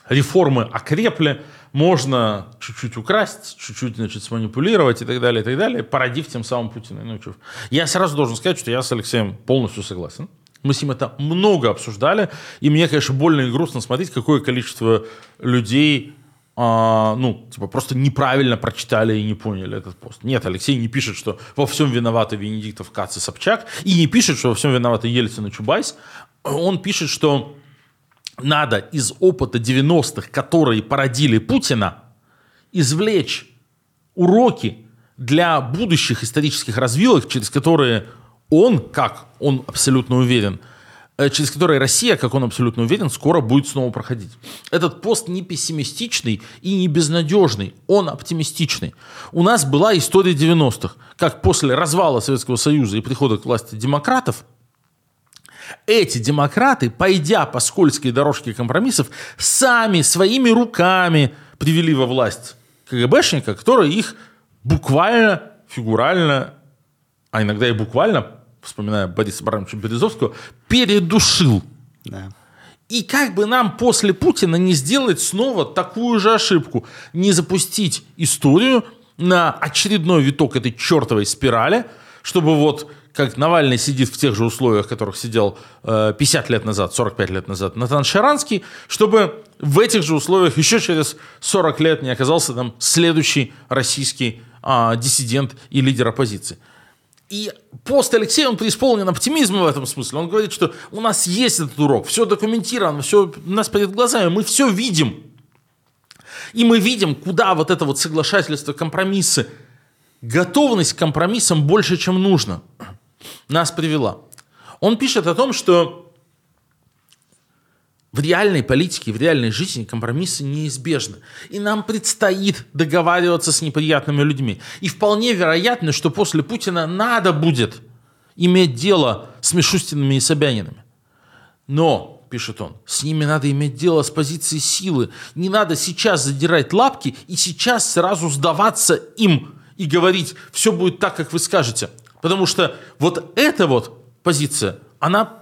реформы окрепли, можно чуть-чуть украсть, чуть-чуть, значит, сманипулировать и так далее, и так далее, породив тем самым Путина научив. Я сразу должен сказать, что я с Алексеем полностью согласен. Мы с ним это много обсуждали, и мне, конечно, больно и грустно смотреть, какое количество людей а, ну, типа, просто неправильно прочитали и не поняли этот пост. Нет, Алексей не пишет, что во всем виноваты Венедиктов, Кац и Собчак, и не пишет, что во всем виноваты Ельцин и Чубайс. Он пишет, что надо из опыта 90-х, которые породили Путина, извлечь уроки для будущих исторических развилок, через которые он, как он абсолютно уверен, э, через который Россия, как он абсолютно уверен, скоро будет снова проходить. Этот пост не пессимистичный и не безнадежный, он оптимистичный. У нас была история 90-х, как после развала Советского Союза и прихода к власти демократов, эти демократы, пойдя по скользкой дорожке компромиссов, сами своими руками привели во власть КГБшника, который их буквально, фигурально, а иногда и буквально вспоминая Бориса Барановича Березовского, передушил. Да. И как бы нам после Путина не сделать снова такую же ошибку, не запустить историю на очередной виток этой чертовой спирали, чтобы вот как Навальный сидит в тех же условиях, в которых сидел э, 50 лет назад, 45 лет назад Натан Шаранский, чтобы в этих же условиях еще через 40 лет не оказался там следующий российский э, диссидент и лидер оппозиции. И пост Алексея, он преисполнен оптимизма в этом смысле. Он говорит, что у нас есть этот урок, все документировано, все у нас перед глазами, мы все видим. И мы видим, куда вот это вот соглашательство, компромиссы, готовность к компромиссам больше, чем нужно, нас привела. Он пишет о том, что в реальной политике, в реальной жизни компромиссы неизбежны. И нам предстоит договариваться с неприятными людьми. И вполне вероятно, что после Путина надо будет иметь дело с Мишустинами и Собянинами. Но, пишет он, с ними надо иметь дело с позиции силы. Не надо сейчас задирать лапки и сейчас сразу сдаваться им и говорить, все будет так, как вы скажете. Потому что вот эта вот позиция, она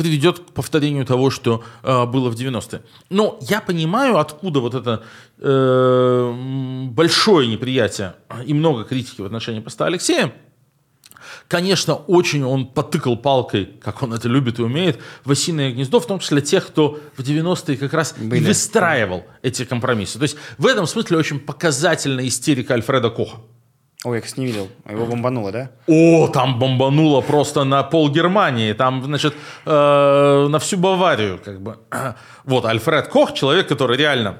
приведет к повторению того, что э, было в 90-е. Но я понимаю, откуда вот это э, большое неприятие и много критики в отношении поста Алексея, Конечно, очень он потыкал палкой, как он это любит и умеет, в осиное гнездо, в том числе тех, кто в 90-е как раз Были. выстраивал эти компромиссы. То есть в этом смысле очень показательная истерика Альфреда Коха. Ой, я, кстати, не видел. Его бомбануло, да? О, там бомбануло просто на пол Германии. Там, значит, э, на всю Баварию. Как бы. Вот, Альфред Кох, человек, который реально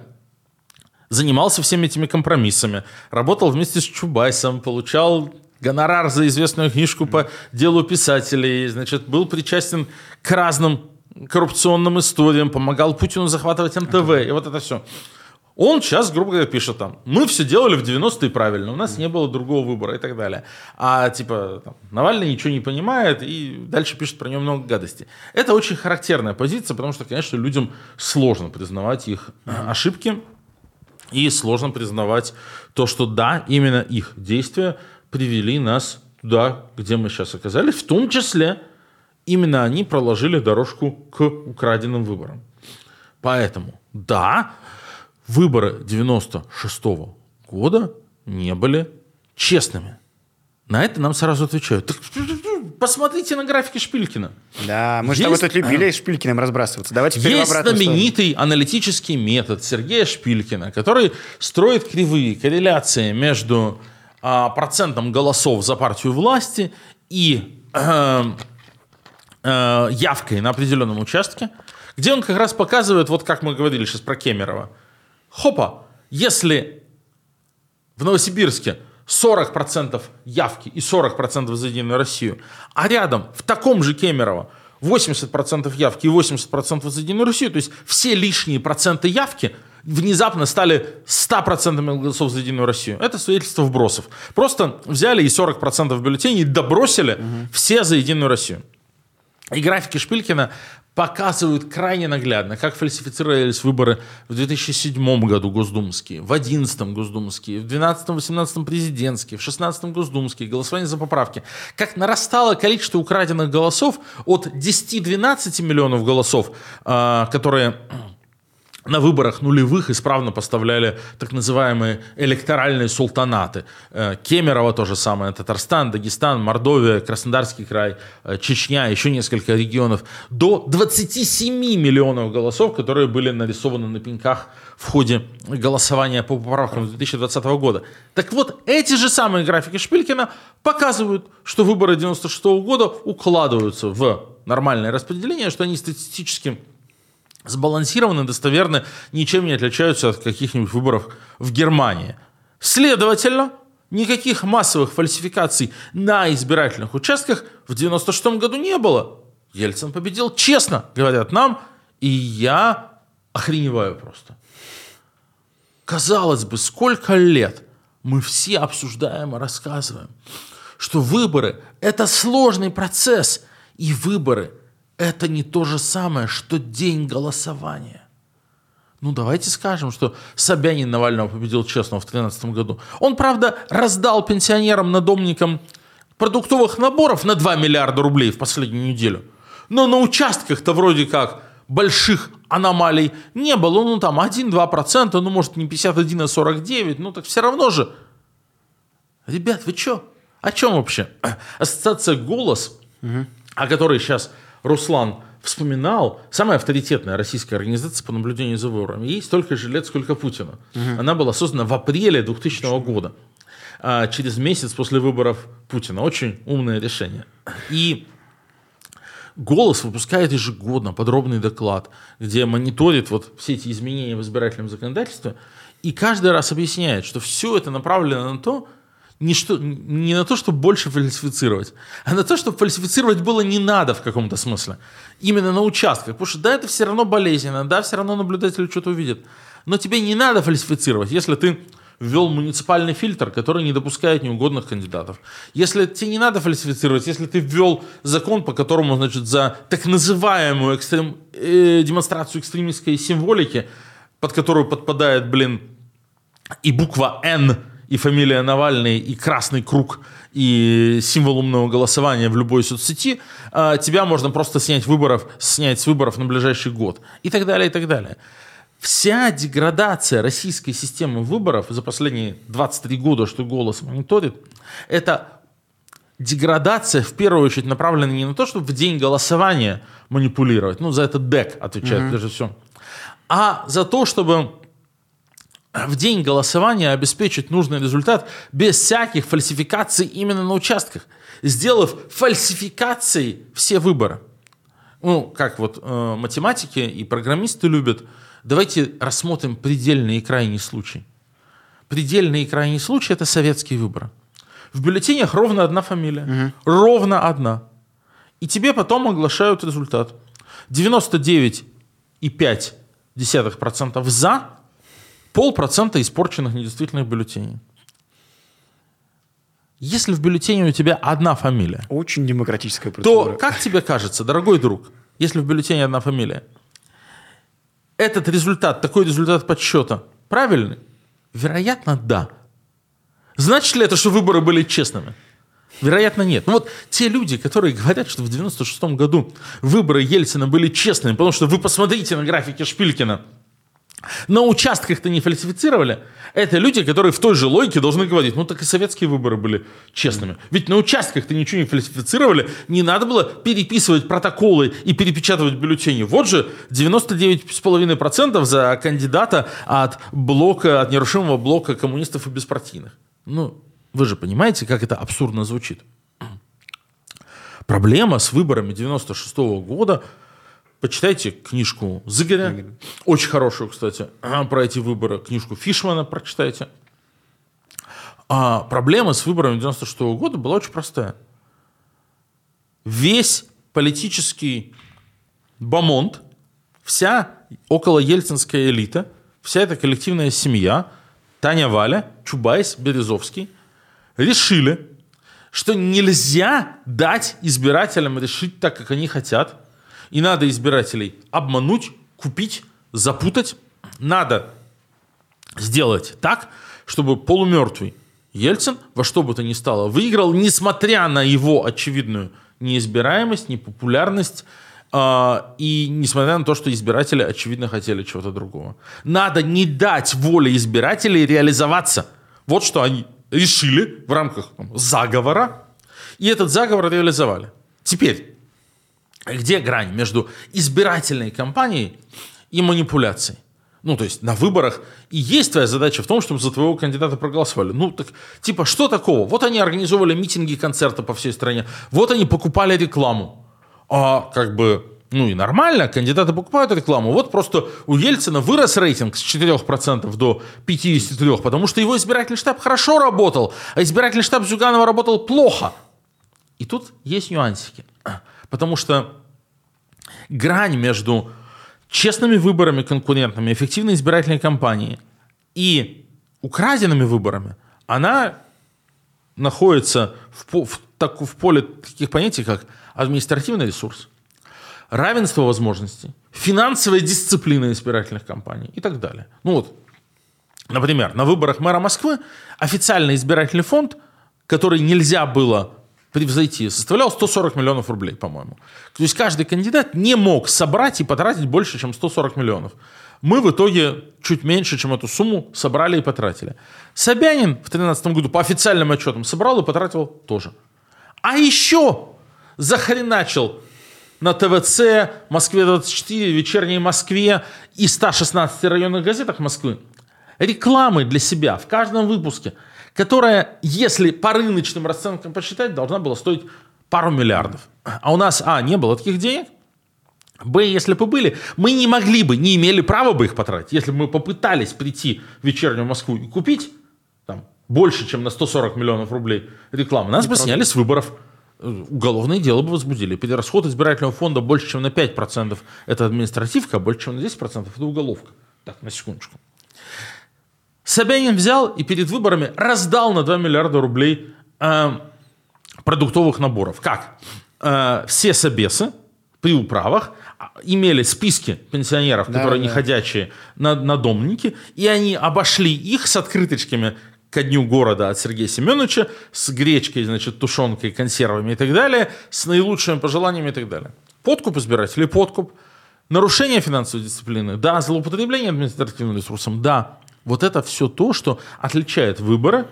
занимался всеми этими компромиссами, работал вместе с Чубайсом, получал гонорар за известную книжку по делу писателей, значит, был причастен к разным коррупционным историям, помогал Путину захватывать НТВ, и вот это все. Он сейчас, грубо говоря, пишет там, мы все делали в 90-е правильно, у нас не было другого выбора и так далее. А типа там, Навальный ничего не понимает и дальше пишет про него много гадостей. Это очень характерная позиция, потому что, конечно, людям сложно признавать их ошибки и сложно признавать то, что да, именно их действия привели нас туда, где мы сейчас оказались, в том числе именно они проложили дорожку к украденным выборам. Поэтому, да, выборы 96 -го года не были честными. На это нам сразу отвечают. Так, посмотрите на графики Шпилькина. Да, мы же тут любили а, Шпилькиным разбрасываться. Давайте Есть знаменитый сторону. аналитический метод Сергея Шпилькина, который строит кривые корреляции между а, процентом голосов за партию власти и э, э, явкой на определенном участке, где он как раз показывает, вот как мы говорили сейчас про Кемерова – хопа, если в Новосибирске 40% явки и 40% за Единую Россию, а рядом в таком же Кемерово 80% явки и 80% за Единую Россию, то есть все лишние проценты явки внезапно стали 100% голосов за Единую Россию. Это свидетельство вбросов. Просто взяли и 40% бюллетеней добросили угу. все за Единую Россию. И графики Шпилькина показывают крайне наглядно, как фальсифицировались выборы в 2007 году госдумские, в 2011 госдумские, в 2012-2018 президентские, в 2016 госдумские, голосование за поправки. Как нарастало количество украденных голосов от 10-12 миллионов голосов, а, которые на выборах нулевых исправно поставляли так называемые электоральные султанаты. Э, Кемерово то же самое, Татарстан, Дагестан, Мордовия, Краснодарский край, э, Чечня, еще несколько регионов. До 27 миллионов голосов, которые были нарисованы на пеньках в ходе голосования по поправкам 2020 года. Так вот, эти же самые графики Шпилькина показывают, что выборы 96 года укладываются в нормальное распределение, что они статистически сбалансированы, достоверны, ничем не отличаются от каких-нибудь выборов в Германии. Следовательно, никаких массовых фальсификаций на избирательных участках в 96 году не было. Ельцин победил честно, говорят нам, и я охреневаю просто. Казалось бы, сколько лет мы все обсуждаем и рассказываем, что выборы – это сложный процесс, и выборы – это не то же самое, что день голосования. Ну, давайте скажем, что Собянин Навального победил честно в 2013 году. Он, правда, раздал пенсионерам, надомникам продуктовых наборов на 2 миллиарда рублей в последнюю неделю. Но на участках-то вроде как больших аномалий не было. Ну, там 1-2%, ну, может, не 51, а 49. Ну, так все равно же. Ребят, вы что? О чем вообще? Ассоциация «Голос», угу. о которой сейчас Руслан вспоминал, самая авторитетная российская организация по наблюдению за выборами, ей столько же лет, сколько Путина. Угу. Она была создана в апреле 2000 года, а, через месяц после выборов Путина. Очень умное решение. И «Голос» выпускает ежегодно подробный доклад, где мониторит вот все эти изменения в избирательном законодательстве и каждый раз объясняет, что все это направлено на то, не, что, не на то, чтобы больше фальсифицировать, а на то, чтобы фальсифицировать было не надо в каком-то смысле. Именно на участках. Потому что да, это все равно болезненно, да, все равно наблюдатель что-то увидит. Но тебе не надо фальсифицировать, если ты ввел муниципальный фильтр, который не допускает неугодных кандидатов. Если тебе не надо фальсифицировать, если ты ввел закон, по которому, значит, за так называемую экстрем, э, демонстрацию экстремистской символики, под которую подпадает, блин, и буква «Н», и фамилия Навальный, и красный круг, и символ умного голосования в любой соцсети, а, тебя можно просто снять, выборов, снять с выборов на ближайший год. И так далее, и так далее. Вся деградация российской системы выборов за последние 23 года, что «Голос» мониторит, это деградация в первую очередь направлена не на то, чтобы в день голосования манипулировать, ну, за это ДЭК отвечает mm-hmm. прежде всего, а за то, чтобы в день голосования обеспечить нужный результат без всяких фальсификаций именно на участках, сделав фальсификацией все выборы. Ну, как вот э, математики и программисты любят, давайте рассмотрим предельный и крайний случай. Предельный и крайний случай – это советские выборы. В бюллетенях ровно одна фамилия. Угу. Ровно одна. И тебе потом оглашают результат. 99,5% за, полпроцента испорченных недействительных бюллетеней. Если в бюллетене у тебя одна фамилия, очень демократическая процедура, то как тебе кажется, дорогой друг, если в бюллетене одна фамилия, этот результат, такой результат подсчета правильный? Вероятно, да. Значит ли это, что выборы были честными? Вероятно, нет. Ну вот те люди, которые говорят, что в 96 году выборы Ельцина были честными, потому что вы посмотрите на графике Шпилькина – на участках-то не фальсифицировали. Это люди, которые в той же логике должны говорить, ну так и советские выборы были честными. Ведь на участках-то ничего не фальсифицировали, не надо было переписывать протоколы и перепечатывать бюллетени. Вот же 99,5% за кандидата от блока, от нерушимого блока коммунистов и беспартийных. Ну, вы же понимаете, как это абсурдно звучит. Проблема с выборами 96 -го года – Почитайте книжку Зыгоря, очень хорошую, кстати, про эти выборы. Книжку Фишмана прочитайте. А проблема с выборами 96 -го года была очень простая. Весь политический бомонд, вся около ельцинская элита, вся эта коллективная семья, Таня Валя, Чубайс, Березовский, решили, что нельзя дать избирателям решить так, как они хотят – и надо избирателей обмануть, купить, запутать. Надо сделать так, чтобы полумертвый Ельцин во что бы то ни стало выиграл, несмотря на его очевидную неизбираемость, непопулярность, э, и несмотря на то, что избиратели очевидно хотели чего-то другого. Надо не дать воле избирателей реализоваться. Вот что они решили в рамках там, заговора, и этот заговор реализовали. Теперь, где грань между избирательной кампанией и манипуляцией? Ну, то есть на выборах и есть твоя задача в том, чтобы за твоего кандидата проголосовали. Ну, так, типа, что такого? Вот они организовывали митинги, концерты по всей стране. Вот они покупали рекламу. А как бы, ну и нормально, кандидаты покупают рекламу. Вот просто у Ельцина вырос рейтинг с 4% до 53%, потому что его избирательный штаб хорошо работал, а избирательный штаб Зюганова работал плохо. И тут есть нюансики. Потому что грань между честными выборами конкурентными, эффективной избирательной кампанией и украденными выборами, она находится в, в, так, в поле таких понятий, как административный ресурс, равенство возможностей, финансовая дисциплина избирательных кампаний и так далее. Ну вот, например, на выборах мэра Москвы официальный избирательный фонд, который нельзя было превзойти, составлял 140 миллионов рублей, по-моему. То есть каждый кандидат не мог собрать и потратить больше, чем 140 миллионов. Мы в итоге чуть меньше, чем эту сумму собрали и потратили. Собянин в 2013 году по официальным отчетам собрал и потратил тоже. А еще захреначил на ТВЦ, Москве-24, Вечерней Москве и 116 районных газетах Москвы рекламы для себя в каждом выпуске – которая, если по рыночным расценкам посчитать, должна была стоить пару миллиардов. А у нас, а, не было таких денег, Б, если бы были, мы не могли бы, не имели права бы их потратить. Если бы мы попытались прийти в вечернюю Москву и купить там, больше, чем на 140 миллионов рублей рекламы, нас не бы правда. сняли с выборов. Уголовное дело бы возбудили. Перерасход избирательного фонда больше, чем на 5% это административка, а больше, чем на 10% это уголовка. Так, на секундочку. Собянин взял и перед выборами раздал на 2 миллиарда рублей э, продуктовых наборов. Как? Э, все собесы при управах а, имели списки пенсионеров, да, которые да. неходячие, на, надомники, и они обошли их с открыточками ко дню города от Сергея Семеновича, с гречкой, значит, тушенкой, консервами и так далее, с наилучшими пожеланиями и так далее. Подкуп избирателей, подкуп. Нарушение финансовой дисциплины, да. Злоупотребление административным ресурсом, да. Вот это все то, что отличает выборы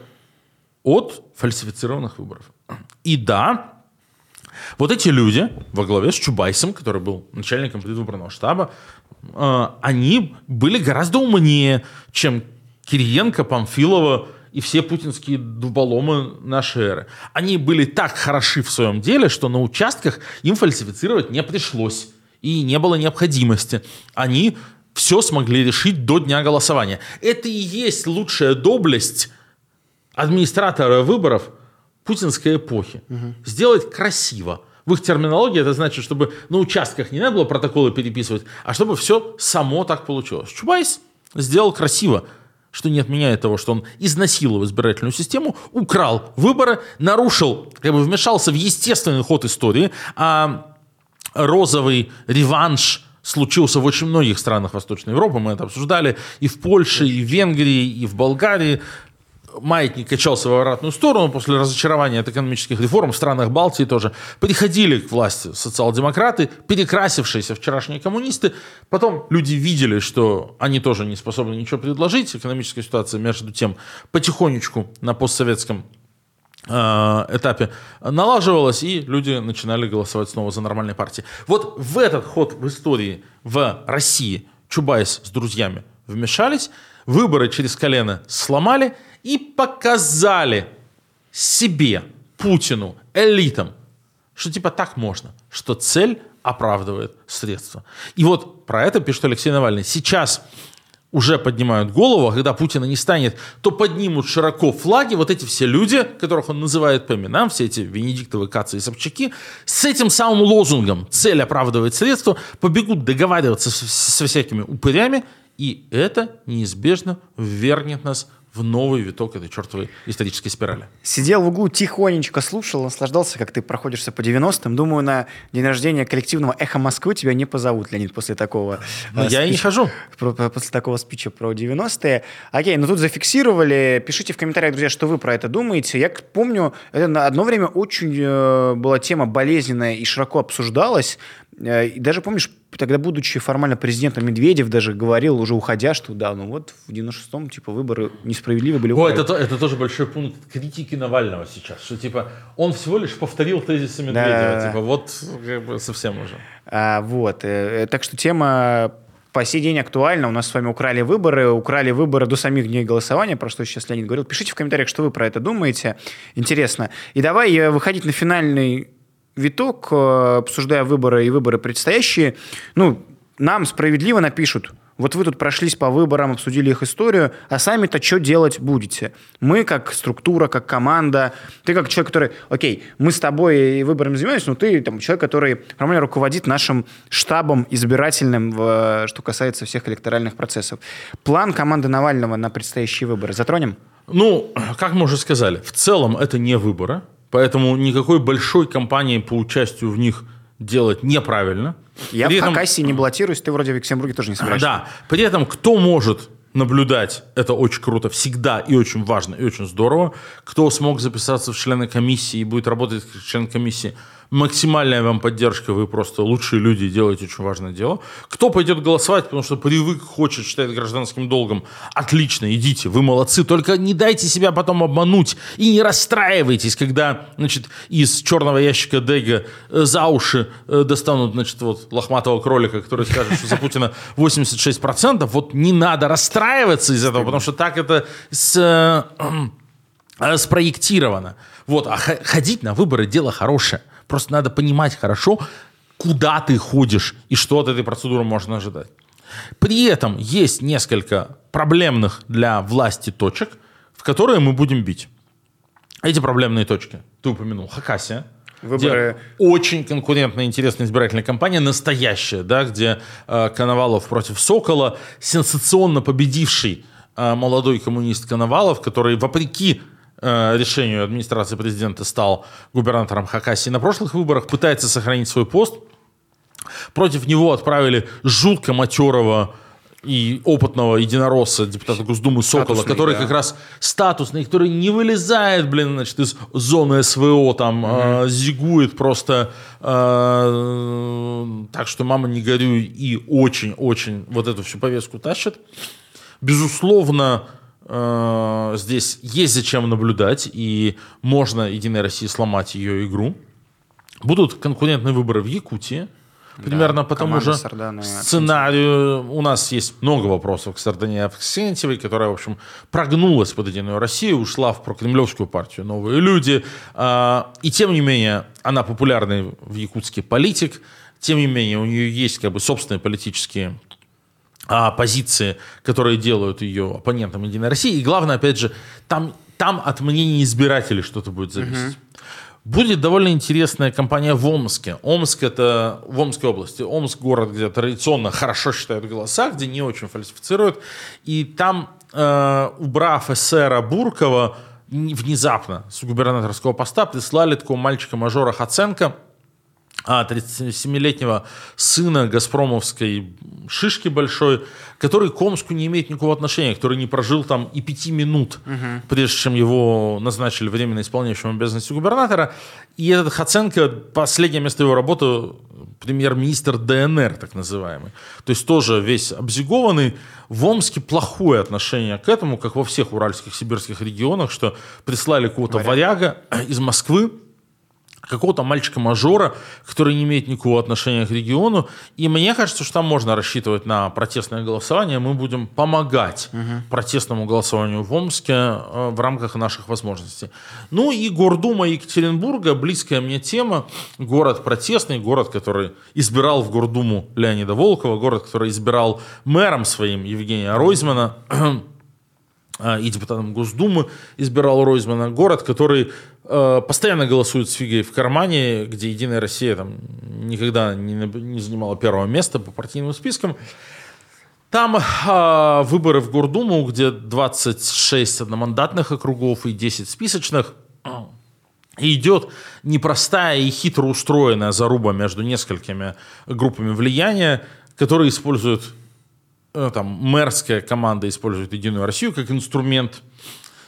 от фальсифицированных выборов. И да, вот эти люди во главе с Чубайсом, который был начальником предвыборного штаба, э, они были гораздо умнее, чем Кириенко, Памфилова и все путинские дуболомы нашей эры. Они были так хороши в своем деле, что на участках им фальсифицировать не пришлось и не было необходимости. Они все смогли решить до дня голосования. Это и есть лучшая доблесть администратора выборов путинской эпохи. Угу. Сделать красиво. В их терминологии это значит, чтобы на участках не надо было протоколы переписывать, а чтобы все само так получилось. Чубайс сделал красиво что не отменяет того, что он изнасиловал избирательную систему, украл выборы, нарушил, как бы вмешался в естественный ход истории, а розовый реванш случился в очень многих странах Восточной Европы, мы это обсуждали, и в Польше, и в Венгрии, и в Болгарии маятник качался в обратную сторону после разочарования от экономических реформ в странах Балтии тоже. Приходили к власти социал-демократы, перекрасившиеся вчерашние коммунисты. Потом люди видели, что они тоже не способны ничего предложить. Экономическая ситуация, между тем, потихонечку на постсоветском этапе налаживалась, и люди начинали голосовать снова за нормальные партии. Вот в этот ход в истории в России Чубайс с друзьями вмешались, выборы через колено сломали – и показали себе, Путину, элитам, что типа так можно, что цель оправдывает средства. И вот про это пишет Алексей Навальный. Сейчас уже поднимают голову, а когда Путина не станет, то поднимут широко флаги, вот эти все люди, которых он называет по именам, все эти Венедиктовы, Кацы и Собчаки, с этим самым лозунгом «цель оправдывает средства» побегут договариваться со всякими упырями, и это неизбежно ввергнет нас в новый виток этой чертовой исторической спирали. Сидел в углу, тихонечко слушал, наслаждался, как ты проходишься по 90-м. Думаю, на день рождения коллективного «Эхо Москвы» тебя не позовут, Леонид, после такого... Но э, я и не хожу. После такого спича про 90-е. Окей, ну тут зафиксировали. Пишите в комментариях, друзья, что вы про это думаете. Я помню, это на одно время очень э, была тема болезненная и широко обсуждалась. Э, и даже, помнишь, тогда, будучи формально президентом, Медведев даже говорил, уже уходя, что да, ну вот в 96-м, типа, выборы несправедливы были. О, это, это тоже большой пункт критики Навального сейчас, что, типа, он всего лишь повторил тезисы Медведева, да. типа, вот, как бы, совсем уже. А, вот, э, так что тема по сей день актуальна. У нас с вами украли выборы, украли выборы до самих дней голосования, про что сейчас Леонид говорил. Пишите в комментариях, что вы про это думаете. Интересно. И давай э, выходить на финальный виток, э, обсуждая выборы и выборы предстоящие, ну, нам справедливо напишут, вот вы тут прошлись по выборам, обсудили их историю, а сами-то что делать будете? Мы как структура, как команда, ты как человек, который, окей, мы с тобой выборами занимаемся, но ты там человек, который формально руководит нашим штабом избирательным, в, что касается всех электоральных процессов. План команды Навального на предстоящие выборы затронем? Ну, как мы уже сказали, в целом это не выборы, Поэтому никакой большой кампании по участию в них делать неправильно. Я при в этом... Хакасии не баллотируюсь, ты вроде в Люксембурге тоже не собираешься. Да, при этом кто может наблюдать, это очень круто, всегда и очень важно, и очень здорово. Кто смог записаться в члены комиссии и будет работать как член комиссии – максимальная вам поддержка, вы просто лучшие люди делаете очень важное дело. Кто пойдет голосовать, потому что привык, хочет, считает гражданским долгом, отлично, идите, вы молодцы, только не дайте себя потом обмануть и не расстраивайтесь, когда, значит, из черного ящика Дега э, за уши э, достанут, значит, вот лохматого кролика, который скажет, что за Путина 86%, вот не надо расстраиваться из этого, потому что так это с, э, спроектировано. Вот, а ходить на выборы дело хорошее. Просто надо понимать хорошо, куда ты ходишь и что от этой процедуры можно ожидать. При этом есть несколько проблемных для власти точек, в которые мы будем бить. Эти проблемные точки, ты упомянул, Хакасия, Выборы... Где очень конкурентная, интересная избирательная кампания, настоящая, да, где э, Коновалов против Сокола, сенсационно победивший э, молодой коммунист Коновалов, который, вопреки решению администрации президента стал губернатором Хакасии на прошлых выборах, пытается сохранить свой пост. Против него отправили жутко матерого и опытного единоросса, депутата Госдумы Сокола, статусный, который да. как раз статусный, который не вылезает, блин, значит, из зоны СВО, там, угу. э, зигует просто э, так, что мама не горюй, и очень-очень вот эту всю повестку тащит. Безусловно, Э, здесь есть зачем наблюдать, и можно Единой России сломать ее игру. Будут конкурентные выборы в Якутии. Примерно да, по тому же сценарию. У нас есть много вопросов к Сардане Авксентьевой, которая, в общем, прогнулась под Единую Россию, ушла в прокремлевскую партию «Новые люди». А, и тем не менее, она популярный в якутске политик. Тем не менее, у нее есть как бы собственные политические а, позиции, которые делают ее оппонентом Единой России. И главное, опять же, там, там от мнений избирателей что-то будет зависеть. Угу. Будет довольно интересная кампания в Омске. Омск это в Омской области. Омск город, где традиционно хорошо считают голоса, где не очень фальсифицируют. И там, э, убрав эсера Буркова, внезапно с губернаторского поста прислали такого мальчика-мажора Хаценко – а 37-летнего сына Газпромовской шишки большой, который к Омску не имеет никакого отношения, который не прожил там и пяти минут, угу. прежде чем его назначили временно исполняющим обязанности губернатора. И этот Хаценко, последнее место его работы, премьер-министр ДНР, так называемый. То есть тоже весь обзигованный. В Омске плохое отношение к этому, как во всех уральских, сибирских регионах, что прислали какого-то варяга из Москвы, какого-то мальчика-мажора, который не имеет никакого отношения к региону. И мне кажется, что там можно рассчитывать на протестное голосование. Мы будем помогать угу. протестному голосованию в Омске э, в рамках наших возможностей. Ну и Гордума Екатеринбурга, близкая мне тема. Город протестный, город, который избирал в Гордуму Леонида Волкова, город, который избирал мэром своим Евгения Ройзмана э, и депутатом Госдумы избирал Ройзмана. Город, который постоянно голосуют с фигой в кармане, где Единая Россия там никогда не, не занимала первого места по партийным спискам. Там э, выборы в Гордуму, где 26 одномандатных округов и 10 списочных. И идет непростая и хитро устроенная заруба между несколькими группами влияния, которые используют, э, там, мэрская команда использует Единую Россию как инструмент.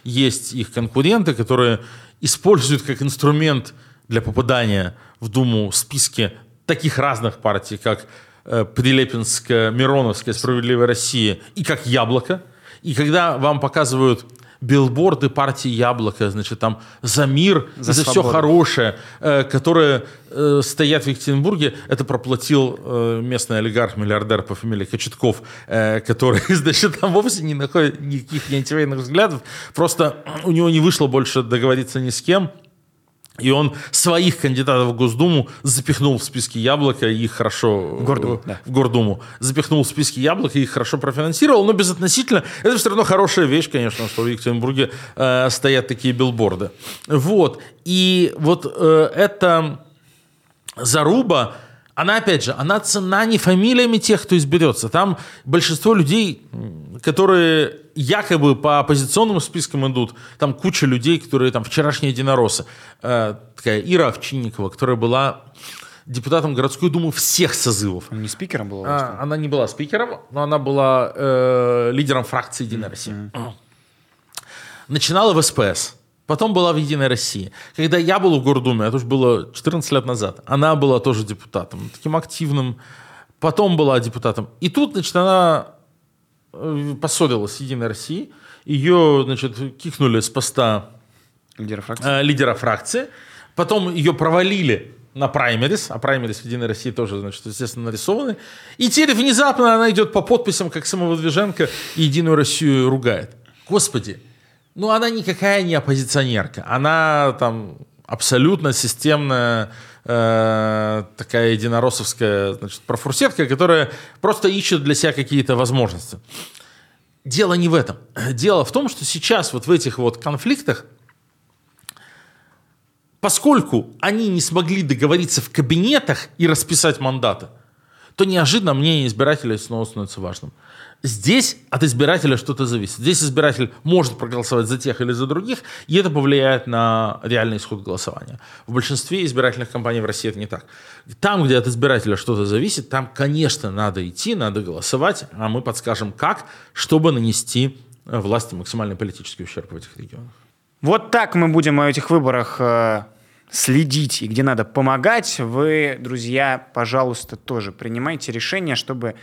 Есть их конкуренты, которые используют как инструмент для попадания в Думу списки таких разных партий, как э, Прилепинская, Мироновская, Справедливая Россия и как Яблоко. И когда вам показывают билборды партии Яблоко, значит, там за мир, за, за все хорошее, э, которые э, стоят в Екатеринбурге, это проплатил э, местный олигарх-миллиардер по фамилии Кочетков, э, который, значит, там вовсе не находит никаких антивоенных взглядов, просто у него не вышло больше договориться ни с кем, и он своих кандидатов в Госдуму запихнул в списки Яблока и их хорошо... В Гордуму, да. В Гордуму. Запихнул в списки Яблока и их хорошо профинансировал, но безотносительно... Это все равно хорошая вещь, конечно, что в Екатеринбурге э, стоят такие билборды. Вот. И вот э, эта заруба, она, опять же, она цена не фамилиями тех, кто изберется. Там большинство людей, которые якобы по оппозиционным спискам идут, там куча людей, которые там вчерашние единороссы. Э, такая Ира Овчинникова, которая была депутатом городской думы всех созывов. Она не спикером была? А, она не была спикером, но она была э, лидером фракции «Единая Россия». Mm-hmm. Начинала в СПС. Потом была в «Единой России». Когда я был в Гордуме, это уже было 14 лет назад, она была тоже депутатом, таким активным. Потом была депутатом. И тут, значит, она Э, поссорилась с Единой Россией. Ее, значит, кикнули с поста лидера фракции. Э, лидера фракции. Потом ее провалили на праймерис, а праймерис в Единой России тоже, значит, естественно, нарисованы. И теперь внезапно она идет по подписям, как самовыдвиженка, и Единую Россию ругает. Господи, ну она никакая не оппозиционерка. Она там абсолютно системная э, такая единороссовская значит, профурсетка, которая просто ищет для себя какие-то возможности. Дело не в этом. Дело в том, что сейчас вот в этих вот конфликтах, поскольку они не смогли договориться в кабинетах и расписать мандаты, то неожиданно мнение избирателей снова становится важным. Здесь от избирателя что-то зависит. Здесь избиратель может проголосовать за тех или за других, и это повлияет на реальный исход голосования. В большинстве избирательных кампаний в России это не так. Там, где от избирателя что-то зависит, там, конечно, надо идти, надо голосовать, а мы подскажем, как, чтобы нанести э, власти максимальный политический ущерб в этих регионах. Вот так мы будем о этих выборах э, следить и где надо помогать. Вы, друзья, пожалуйста, тоже принимайте решение, чтобы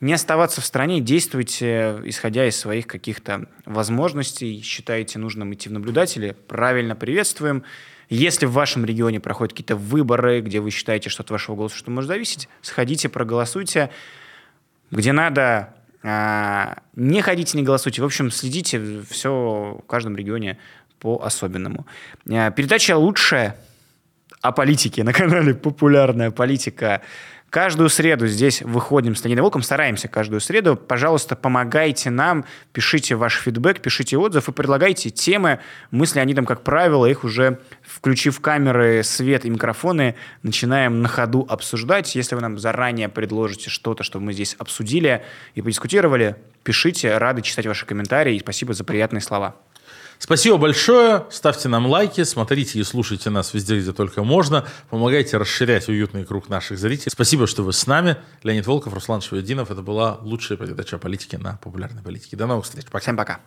не оставаться в стране, действуйте, исходя из своих каких-то возможностей, считаете нужным идти в наблюдатели, правильно приветствуем. Если в вашем регионе проходят какие-то выборы, где вы считаете, что от вашего голоса что может зависеть, сходите, проголосуйте. Где надо, а, не ходите, не голосуйте. В общем, следите все в каждом регионе по-особенному. А, передача «Лучшая» о политике на канале «Популярная политика». Каждую среду здесь выходим с Леонидом Волком, стараемся каждую среду. Пожалуйста, помогайте нам, пишите ваш фидбэк, пишите отзыв и предлагайте темы. Мы с Леонидом, как правило, их уже, включив камеры, свет и микрофоны, начинаем на ходу обсуждать. Если вы нам заранее предложите что-то, что мы здесь обсудили и подискутировали, пишите, рады читать ваши комментарии и спасибо за приятные слова. Спасибо большое. Ставьте нам лайки, смотрите и слушайте нас везде, где только можно. Помогайте расширять уютный круг наших зрителей. Спасибо, что вы с нами. Леонид Волков, Руслан Шевединов. Это была лучшая передача о политике на популярной политике. До новых встреч. Пока. Всем пока.